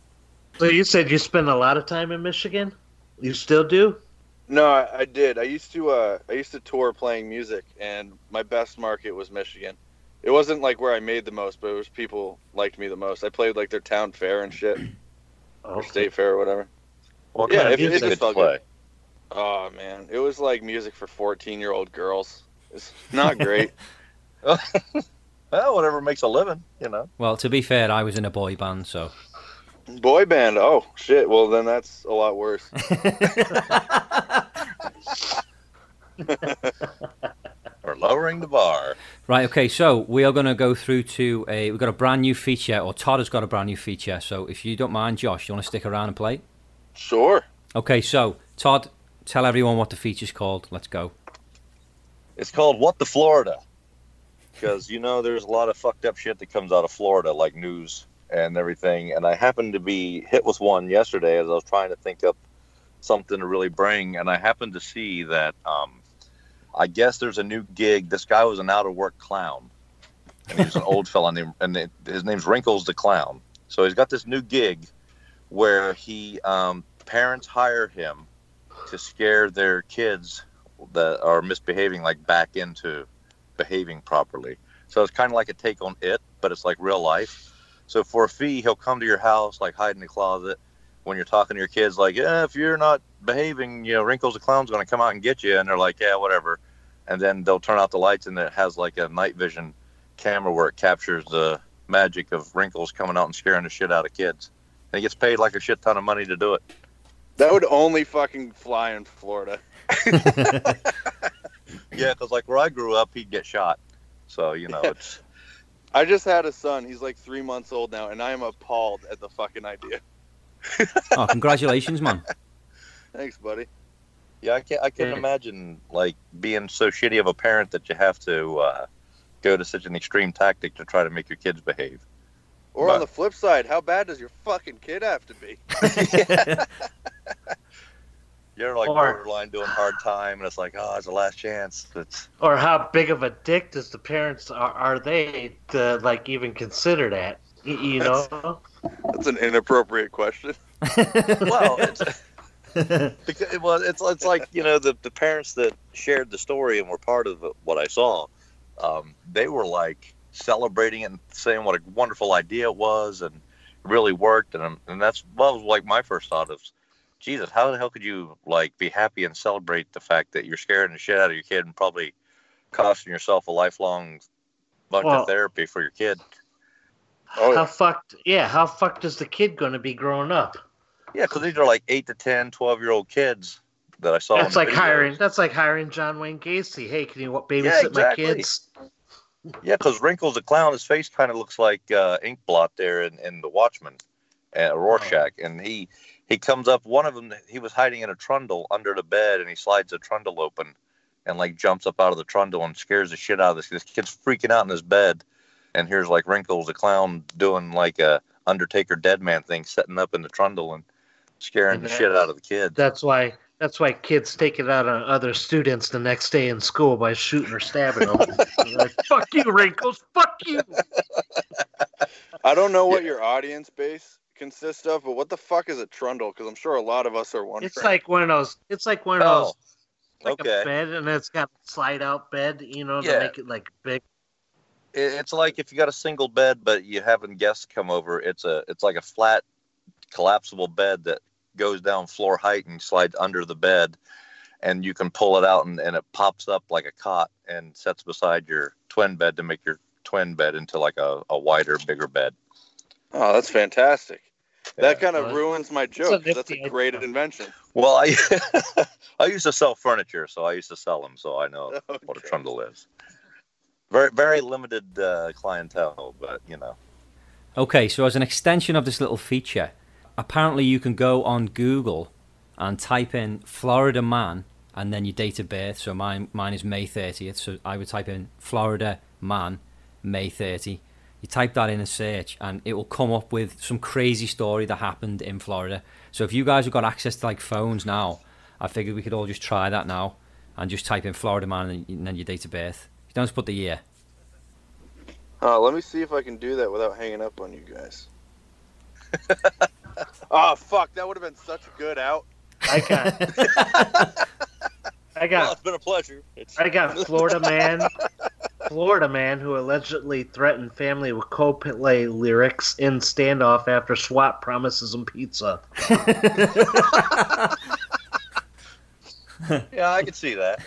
So you said you spend a lot of time in Michigan. You still do? No, I, I did. I used to. Uh, I used to tour playing music, and my best market was Michigan. It wasn't like where I made the most, but it was people liked me the most. I played like their town fair and shit, or state fair or whatever. what Yeah, kind of if- if music did you play? Oh man, it was like music for fourteen-year-old girls. It's not great. Well, whatever makes a living, you know. Well, to be fair, I was in a boy band, so Boy band. Oh shit. Well, then that's a lot worse. We're lowering the bar. right. Okay, so we are going to go through to a. We've got a brand new feature, or Todd has got a brand new feature. So if you don't mind, Josh, you want to stick around and play? Sure. Okay, so Todd, tell everyone what the feature's called. Let's go. It's called What the Florida. Because, you know, there's a lot of fucked up shit that comes out of Florida, like news and everything. And I happened to be hit with one yesterday as I was trying to think up something to really bring. And I happened to see that um, I guess there's a new gig. This guy was an out of work clown. And he's an old fella named, and it, his name's Wrinkles the Clown. So he's got this new gig where he, um, parents hire him to scare their kids that are misbehaving like back into behaving properly. So it's kind of like a take on it, but it's like real life. So for a fee, he'll come to your house, like hide in the closet. When you're talking to your kids, like, yeah, if you're not behaving, you know, Wrinkles the Clown's going to come out and get you. And they're like, yeah, whatever. And then they'll turn out the lights, and it has like a night vision camera where it captures the magic of Wrinkles coming out and scaring the shit out of kids. And he gets paid like a shit ton of money to do it. That would only fucking fly in Florida. Yeah, because like where I grew up, he'd get shot. So you know, it's I just had a son. He's like three months old now, and I am appalled at the fucking idea. Oh, congratulations, man. Thanks, buddy. yeah, I can't I can't Yeah. imagine like being so shitty of a parent that you have to uh, go to such an extreme tactic to try to make your kids behave. Or But- on the flip side, how bad does your fucking kid have to be? You're like Or- borderline doing hard time, and it's like, oh, it's the last chance. It's Or how big of a dick does the parents are, are they to like even consider that? Y- You know? That's an inappropriate question. well, it's, because, it was it's it's like you know the the parents that shared the story and were part of what I saw, um, they were like celebrating it and saying what a wonderful idea it was and it really worked and and that's what was like my first thought of, Jesus, how the hell could you like be happy and celebrate the fact that you're scaring the shit out of your kid and probably costing yourself a lifelong bunch Well- of therapy for your kid? Oh, How yeah. fucked? Yeah, how fucked is the kid going to be growing up? Yeah, because these are like eight to 10, 12 year old kids that I saw. That's like videos. hiring. That's like hiring John Wayne Gacy. Hey, can you wa- babysit Yeah, my kids? Yeah, because Wrinkles the clown, his face kind of looks like uh, ink blot there in, in the Watchmen, uh, Rorschach, and he he comes up. One of them, he was hiding in a trundle under the bed, and he slides the trundle open, and like jumps up out of the trundle and scares the shit out of this. This kid's freaking out in his bed, and here's like Wrinkles the clown doing like a Undertaker dead man thing, setting up in the trundle and scaring the shit out of the kid. That's why that's why kids take it out on other students the next day in school by shooting or stabbing them. like, fuck you, wrinkles. Fuck you. I don't know what your audience base consists of, but what the fuck is a trundle? Because I'm sure a lot of us are wondering. It's like one of those. It's like one of Oh, those. Like okay. a bed, and it's got a slide out bed. You know, to make it like big. It's like if you got a single bed, but you having guests come over. It's a it's like a flat, collapsible bed that goes down floor height and slides under the bed, and you can pull it out and, and it pops up like a cot and sets beside your twin bed to make your twin bed into like a, a wider, bigger bed. oh, that's fantastic. That kind of ruins my a That's a great idea. invention. Well, I I used to sell furniture, so I used to sell them, so I know what a trundle is. Very very limited uh, clientele, but you know. Okay, so as an extension of this little feature, apparently you can go on Google and type in Florida man and then your date of birth. So mine mine is May 30th. So I would type in Florida man, May 30. You type that in a search and it will come up with some crazy story that happened in Florida. So if you guys have got access to like phones now, I figured we could all just try that now and just type in Florida man and and then your date of birth. You don't just put the year. Uh, let me see if I can do that without hanging up on you guys. oh fuck, that would have been such a good out. I got. I Well, got. it's been a pleasure. It's, I got Florida man. Florida man who allegedly threatened family with Coldplay lyrics in standoff after SWAT promises him pizza. yeah, I can see that.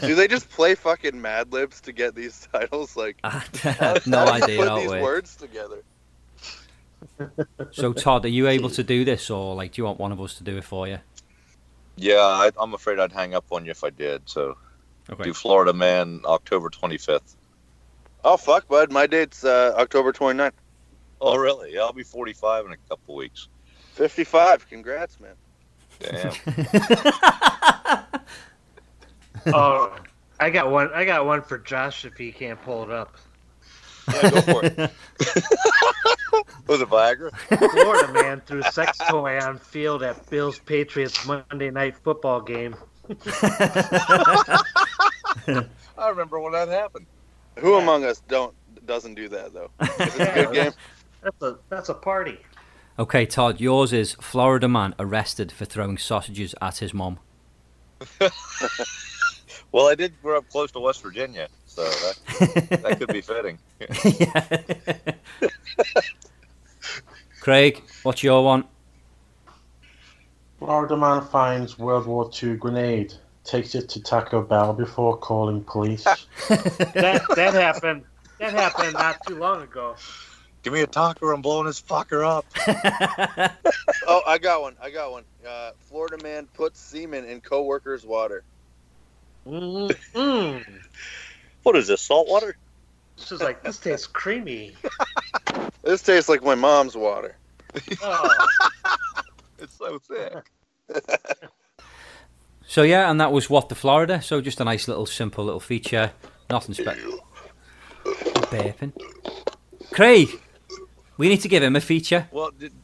Do they just play fucking Mad Libs to get these titles? Like, no how do you idea Put these works. words together. So Todd, are you able to do this, or like, do you want one of us to do it for you? Yeah, I, I'm afraid I'd hang up on you if I did. So, do Florida Man October 25th. Oh fuck, bud, my date's uh, October 29th. Oh, really? Yeah, I'll be 45 in a couple weeks. 55. Congrats, man. Damn. Oh, I got one. I got one for Josh if he can't pull it up. yeah, go for it. Was it Viagra? Florida man threw sex toy on field at Bills Patriots Monday night football game. I remember when that happened. Who among us don't doesn't do that though? If it's a good game. That's a that's a party. Okay, Todd, yours is Florida man arrested for throwing sausages at his mom. Well, I did grow up close to West Virginia, so that, that could be fitting. Craig, what's your one? Florida man finds World War II grenade, takes it to Taco Bell before calling police. That that happened. That happened not too long ago. Give me a taco, I'm blowing this fucker up. Oh, I got one. I got one. Uh, Florida man puts semen in coworker's water. Mm-mm. What is this, salt water? This is like this tastes creamy. This tastes like my mom's water. Oh, It's so thick. So yeah, and that was what the Florida. So just a nice little simple little feature. Nothing special. Burping. Craig, we need to give him a feature. Well, did,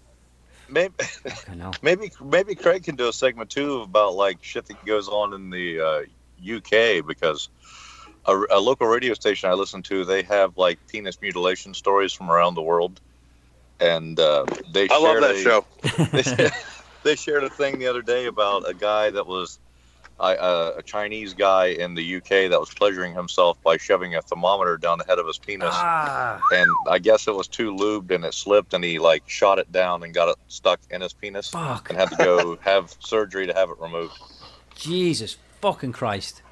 maybe, Okay, now. maybe maybe Craig can do a segment too about like shit that goes on in the uh, UK because a, a local radio station I listen to they have like penis mutilation stories from around the world, and uh, they I love that a- show. they, shared- they shared a thing the other day about a guy that was I, uh, a Chinese guy in the UK that was pleasuring himself by shoving a thermometer down the head of his penis, Ah, and I guess it was too lubed and it slipped, and he like shot it down and got it stuck in his penis, fuck. and had to go have surgery to have it removed. Jesus fucking Christ.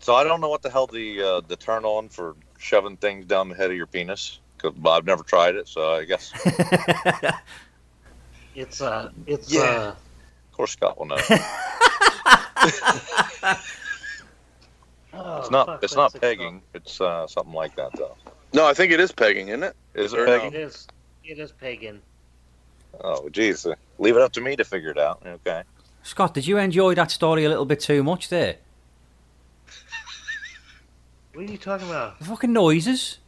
So I don't know what the hell the uh, the turn on for shoving things down the head of your penis. 'Cause I've never tried it, so I guess it's uh, it's Yeah. uh, course Scott will know. oh, It's not it's not what's it pegging. It's uh, something like that though. No, I think it is pegging, isn't it? Is it Or no? pegging? It is. It is pagan. Oh, jeez. leave it up to me to figure it out. Okay. Scott, did you enjoy that story a little bit too much there? What are you talking about? The fucking noises.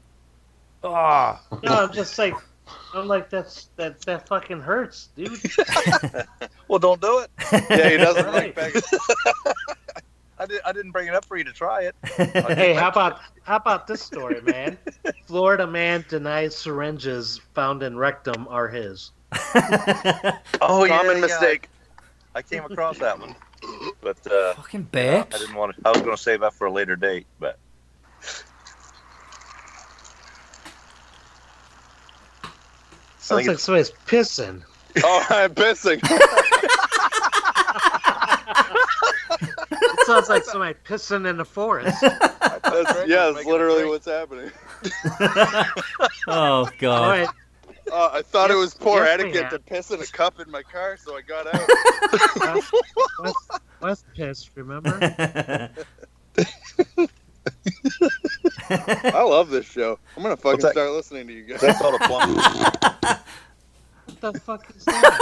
Oh, no, I'm just like, I'm like that's that that fucking hurts, dude. Well, don't do it. Yeah, he doesn't Right. like back. I, did, I didn't bring it up for you to try it. hey, how about how about this story, man? Florida man denies syringes found in rectum are his. Oh, yeah, Common yeah, mistake. I, I came across that one, but uh, fucking I didn't want to. I was going to save that for a later date, but Sounds like somebody's pissing. Oh, I'm pissing. It sounds like somebody pissing in the forest. That's, yeah, that's literally what's happening. Oh god. right, Uh, I thought it was poor yes, we etiquette have. to piss in a cup in my car, so I got out. West, West pissed. Remember? I love this show. I'm gonna fucking that? start listening to you guys. that's called a plum. What the fuck is that?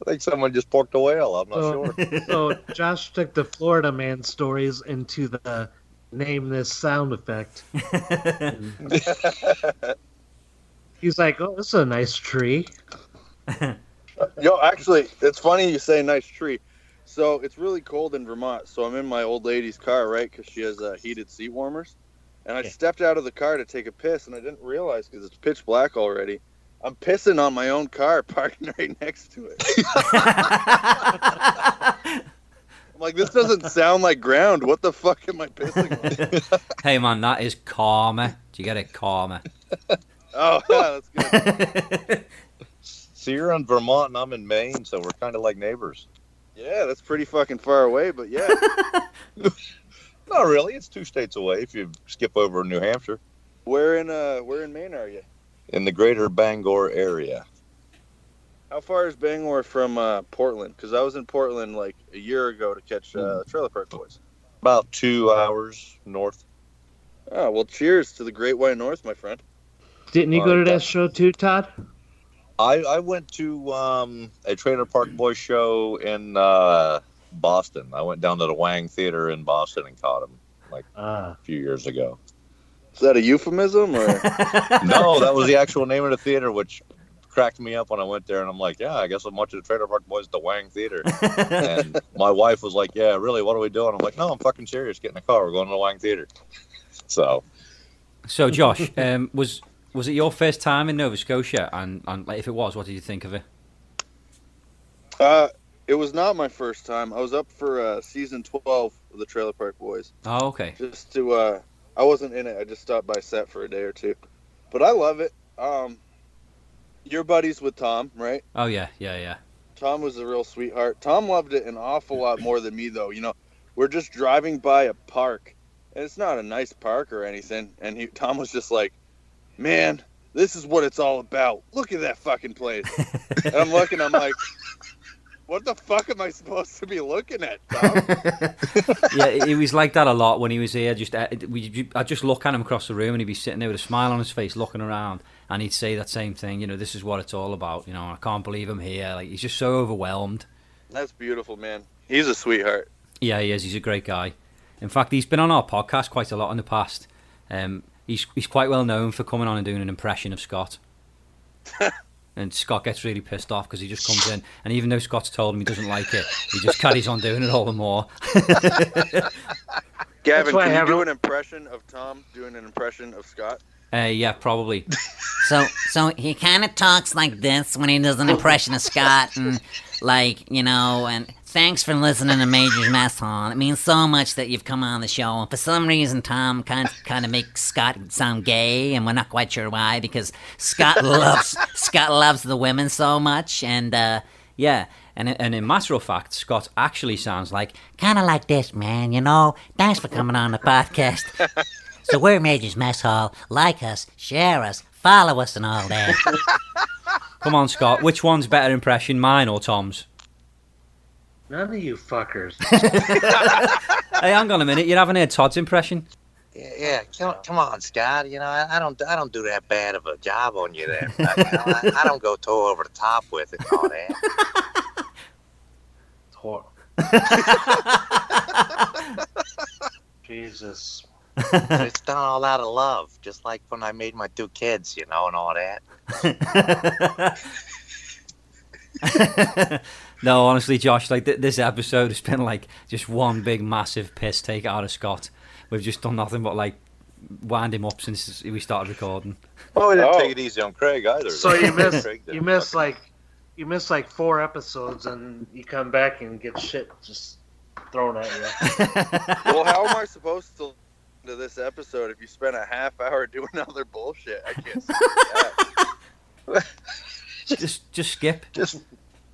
I think someone just porked a whale. I'm not So- sure. So oh, Josh took the Florida man stories into the name this sound effect. He's like, "Oh, this is a nice tree." Yo, actually, it's funny you say nice tree. So it's really cold in Vermont. So I'm in my old lady's car, right? Because she has uh, heated seat warmers. And I Yeah. stepped out of the car to take a piss, and I didn't realize because it's pitch black already. I'm pissing on my own car, parking right next to it. I'm like, this doesn't sound like ground. What the fuck am I pissing on? hey man, that is karma. Do you get it, karma? Oh, yeah, that's good. So you're in Vermont and I'm in Maine, so we're kind of like neighbors. Yeah, that's pretty fucking far away, but yeah. Not really. It's two states away if you skip over New Hampshire Where in uh, where in Maine are you? in the greater Bangor area. How far is Bangor from uh, Portland? Because I was in Portland like a year ago to catch uh, Trailer Park Boys. About two hours north. Oh well, cheers to the Great White North, my friend. Didn't you All go to right, that that- show too, Todd? I, I went to um, a Trailer Park Boys show in uh, Boston. I went down to the Wang Theater in Boston and caught him Ah, a few years ago. Is that a euphemism or? No, that was the actual name of the theater, which cracked me up when I went there. And I'm like, yeah, I guess I'm watching the Trailer Park Boys at the Wang Theater. and my wife was like, yeah, really, what are we doing? I'm like, no, I'm fucking serious. Get in the car. We're going to the Wang Theater. So, so Josh, um, was was it your first time in Nova Scotia? And and like, if it was, what did you think of it? uh, it was not my first time. I was up for uh, season twelve of the Trailer Park Boys. Oh, okay. Just to, uh, I wasn't in it. I just stopped by set for a day or two, but I love it. Um, your buddies with Tom, right? Oh yeah, yeah, yeah. Tom was a real sweetheart. Tom loved it an awful lot more than me, though. You know, we're just driving by a park, and it's not a nice park or anything. And he, Tom was just like, "Man, this is what it's all about. Look at that fucking place." and I'm looking, I'm like, "What the fuck am I supposed to be looking at, Tom?" yeah, he was like that a lot when he was here. Just uh, we, I'd just look at him across the room, and he'd be sitting there with a smile on his face, looking around, and he'd say that same thing. You know, this is what it's all about. You know, I can't believe I'm here. Like he's just so overwhelmed. That's beautiful, man. He's a sweetheart. Yeah, he is. He's a great guy. In fact, he's been on our podcast quite a lot in the past. Um, he's he's quite well known for coming on and doing an impression of Scott. and Scott gets really pissed off because he just comes in, and even though Scott's told him he doesn't like it, he just carries on doing it all the more. Gavin, why I can you have do an impression of Tom doing an impression of Scott? Uh, yeah, probably. So, so he kind of talks like this when he does an impression of Scott, and like you know, and thanks for listening to Major's Mess Hall. It means so much that you've come on the show. And for some reason, Tom kind of, kind of makes Scott sound gay, and we're not quite sure why because Scott loves Scott loves the women so much, and uh, Yeah, and and in matter of fact, Scott actually sounds like kind of like this, man. You know, thanks for coming on the podcast. So we're Major's Mess Hall. Like us, share us, follow us, and all that. Come on, Scott. Which one's better impression, mine or Tom's? None of you fuckers. Hey, hang on a minute. You haven't heard Todd's impression? Yeah, yeah. Come, come on, Scott. You know, I, I don't, I don't do that bad of a job on you there. I, you know, I, I don't go toe over the top with it all that. It's horrible. Jesus. It's done all out of love, just like when I made my two kids, you know, and all that. No, honestly, Josh, like th- this episode has been like just one big massive piss take out of Scott. We've just done nothing but like wind him up since we started recording. Well, we didn't Oh. take it easy on Craig either. So you miss you miss like you miss like four episodes and you come back and get shit just thrown at you. Well, how am I supposed to listen to this episode if you spent a half hour doing other bullshit? I can't just just skip. just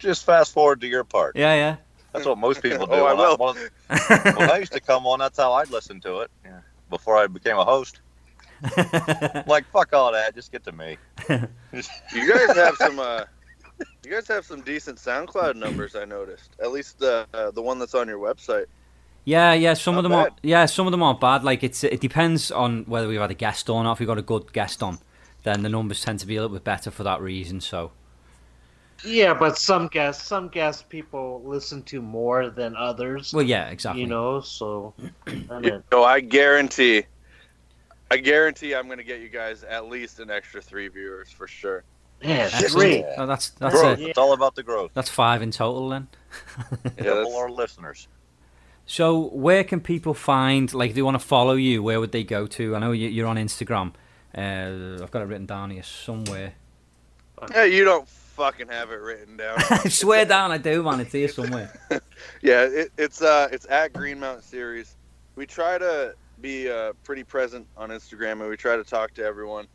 just fast forward to your part. Yeah, yeah. That's what most people do. Oh, I will. when- when I used to come on, that's how I'd listen to it. Yeah. Before I became a host, like fuck all that, just get to me. You guys have some. Uh, you guys have some decent SoundCloud numbers. I noticed. At least the uh, the one that's on your website. Yeah, yeah. Some of Not them are. Yeah, some of them aren't bad. Like it's it depends on whether we've had a guest on or if we've got a good guest on. Then the numbers tend to be a little bit better for that reason. So yeah, but some guests some guests people listen to more than others. well, yeah, exactly. You know, so I You mean, know, I guarantee. I guarantee I'm going to get you guys at least an extra three viewers for sure. yeah, Excellent. three. Oh, that's that's growth. it. It's all about the growth. That's five in total then. Yeah, Double our listeners. So where can people find like if they want to follow you? Where would they go to? I know you- you're on Instagram. Uh, I've got it written down here somewhere. yeah, you don't fucking have it written down. I swear down, I do, man. It's here somewhere. Yeah, it, it's uh, it's at Green Mountain Series. We try to be uh, pretty present on Instagram, and we try to talk to everyone.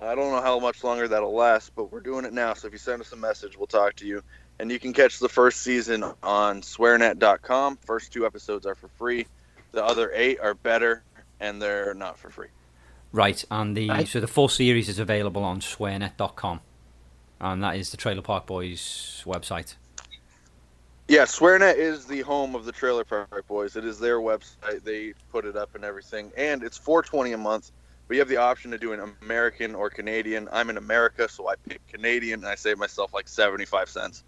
I don't know how much longer that'll last, but we're doing it now. So if you send us a message, we'll talk to you. And you can catch the first season on swearnet.com. First two episodes are for free. The other eight are better, and they're not for free. Right, and the Right. so the full series is available on swearnet.com. And that is the Trailer Park Boys website. Yeah, SwearNet is the home of the Trailer Park Boys. It is their website. They put it up and everything, and it's four twenty a month. But you have the option to do an American or Canadian. I'm in America, so I pick Canadian, and I save myself like seventy five cents.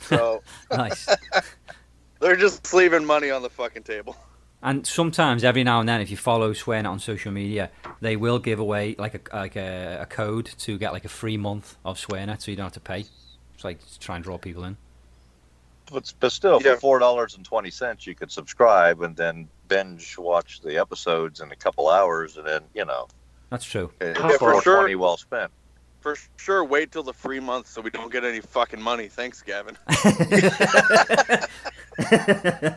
So Nice. they're just leaving money on the fucking table. And sometimes, every now and then, if you follow Swearnet on social media, they will give away like a like a, a code to get like a free month of Swearnet, so you don't have to pay. It's like to try and draw people in. But, but still, Yeah. for four dollars and twenty cents, you could subscribe and then binge watch the episodes in a couple hours, and then you know, That's true. it's Yeah, for sure. twenty well spent. For sure, wait till the free month so we don't get any fucking money. Thanks, Gavin.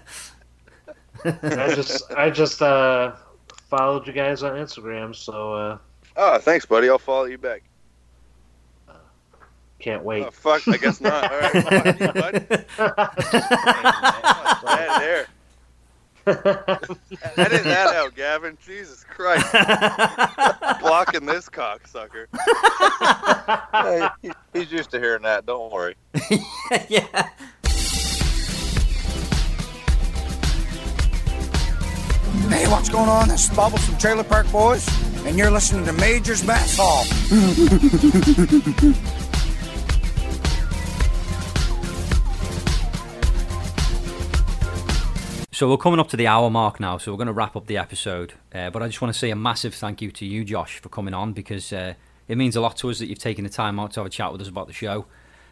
I just I just uh followed you guys on Instagram, so uh Ah, thanks, buddy. I'll follow you back. can't wait. Oh, fuck, I guess not. All right, fuck you, bud. Bad there. Edit that out, Gavin. Jesus Christ. Blocking this cocksucker. Hey, he- he's used to hearing that. Don't worry. yeah. Hey, what's going on? This is Bubbles from Trailer Park Boys, and you're listening to Major's Mess Hall. So we're coming up to the hour mark now, so we're going to wrap up the episode. Uh, but I just want to say a massive thank you to you, Josh, for coming on because uh, it means a lot to us that you've taken the time out to have a chat with us about the show.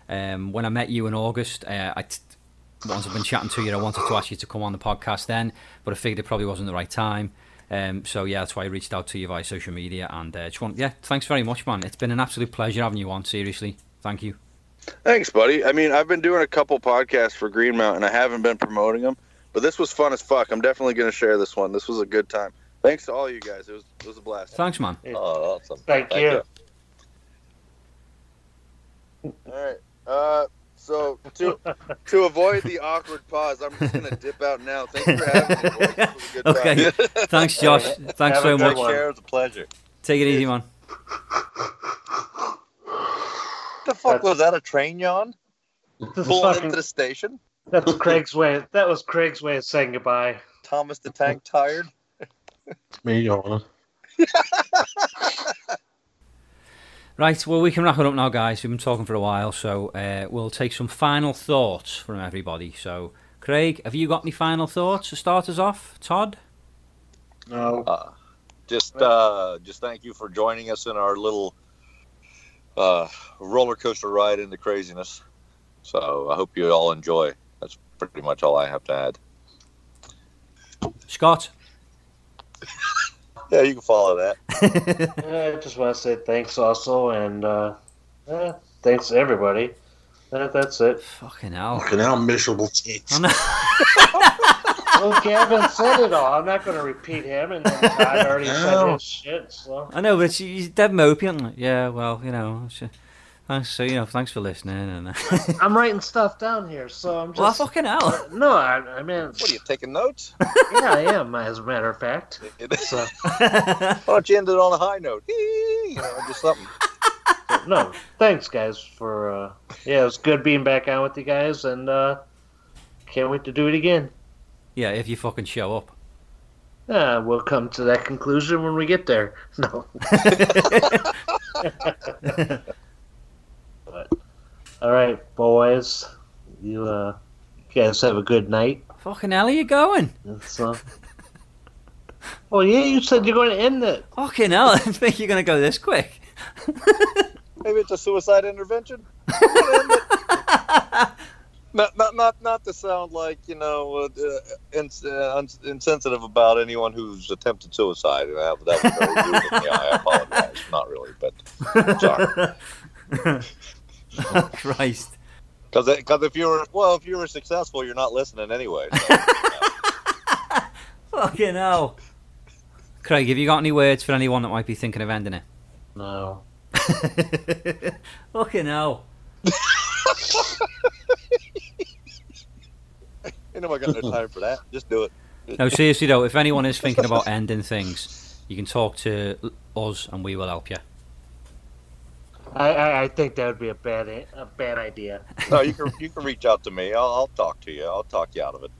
Um, when I met you in August, uh, I t- once I've been chatting to you, I wanted to ask you to come on the podcast then, but I figured it probably wasn't the right time. Um, so yeah, that's why I reached out to you via social media, and uh, just want yeah, thanks very much, man. It's been an absolute pleasure having you on. Seriously, thank you. Thanks, buddy. I mean, I've been doing a couple podcasts for Green Mountain. And I haven't been promoting them, but this was fun as fuck. I'm definitely going to share this one. This was a good time. Thanks to all you guys. It was it was a blast. Thanks, man. Oh, awesome. Thank, you. All right. Uh, so to to avoid the awkward pause, I'm just gonna dip out now. Thanks for having me. Boys. Was a good Okay, thanks, Josh. Thanks Have so a much. Take care. It was a pleasure. Take it easy, man. The fuck That's- was that? A train yawn This is pulling fucking, into the station? that's Craig's way. That was Craig's way of saying goodbye. Thomas the Tank tired. Me yawning. Right, well, we can wrap it up now, guys. We've been talking for a while, so uh, we'll take some final thoughts from everybody. So, Craig, have you got any final thoughts to start us off? Todd? No. Uh, just uh, just thank you for joining us in our little uh, roller coaster ride into craziness. So I hope you all enjoy. That's pretty much all I have to add. Scott? Yeah, you can follow that. I just want to say thanks also, and uh, eh, thanks to everybody. Eh, that's it. Fucking hell. Fucking hell, miserable tits. I'm not- Well, Gavin said it all. I'm not going to repeat him, and then Todd already said No. his shit. So I know, but it's, he's dead mopey. I'm like, yeah, well, you know, it's, uh, thanks, so, you know, thanks for listening. And, uh, I'm writing stuff down here. So I'm just. well, just fucking hell. no. I, I mean, What are you taking notes? yeah, I am. As a matter of fact. So Why don't you end it on a high note? You know, just something. no, thanks guys for. Uh, yeah, it was good being back on with you guys, and uh, can't wait to do it again. Yeah, if you fucking show up. Uh, we'll come to that conclusion when we get there. No. But, all right, boys. You uh, you guys have a good night. Fucking hell, are you going? It's, uh... oh yeah, you said you're going to end it. Fucking hell, I didn't think you're going to go this quick. Maybe it's a suicide intervention. not, not, not, not to sound like you know uh, ins- uh, uns- insensitive about anyone who's attempted suicide. That, that was very rude of me. I apologize. Not really, but sorry. Oh, Christ. Because because if you were well, if you were successful, you're not listening anyway. So, Fucking hell. Craig, have you got any words for anyone that might be thinking of ending it? No. Fucking hell. ain't nobody got no time for that. Just do it. No, seriously though, if anyone is thinking about ending things, you can talk to us and we will help you. I, I, I think that would be a bad i- a bad idea. No, you can you can reach out to me. I'll, I'll talk to you. I'll talk you out of it.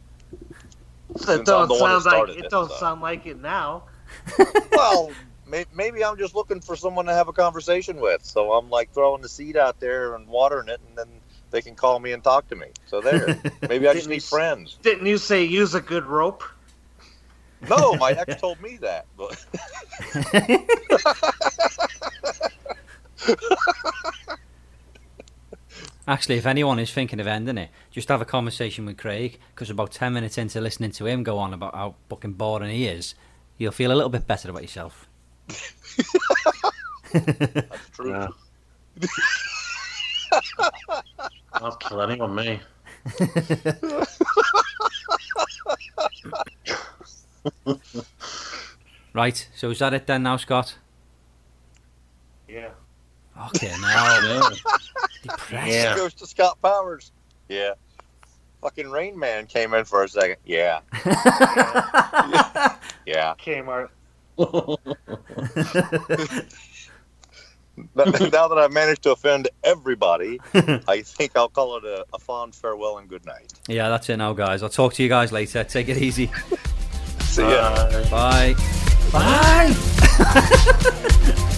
It Since I'm don't the one that sound like it. it, Don't so. sound like it now. well, may, maybe I'm just looking for someone to have a conversation with. So I'm like throwing the seed out there and watering it, and then they can call me and talk to me. So there. Maybe I just Didn't need you friends. Didn't you say use a good rope? No, my ex told me that. But Actually, if anyone is thinking of ending it, just have a conversation with Craig, because about 10 minutes into listening to him go on about how fucking boring he is, you'll feel a little bit better about yourself. that's true. Yeah. I'll kill anyone, me. Right, so is that it then now, Scott? Yeah. Okay, now. Yeah. Depressed. Yeah. Goes to Scott Powers. Yeah. Fucking Rain Man came in for a second. Yeah. Yeah. Kmart. But now that I've managed to offend everybody, I think I'll call it a, a fond farewell and good night. Yeah, that's it now, guys. I'll talk to you guys later. Take it easy. See ya. Bye. Bye. Bye.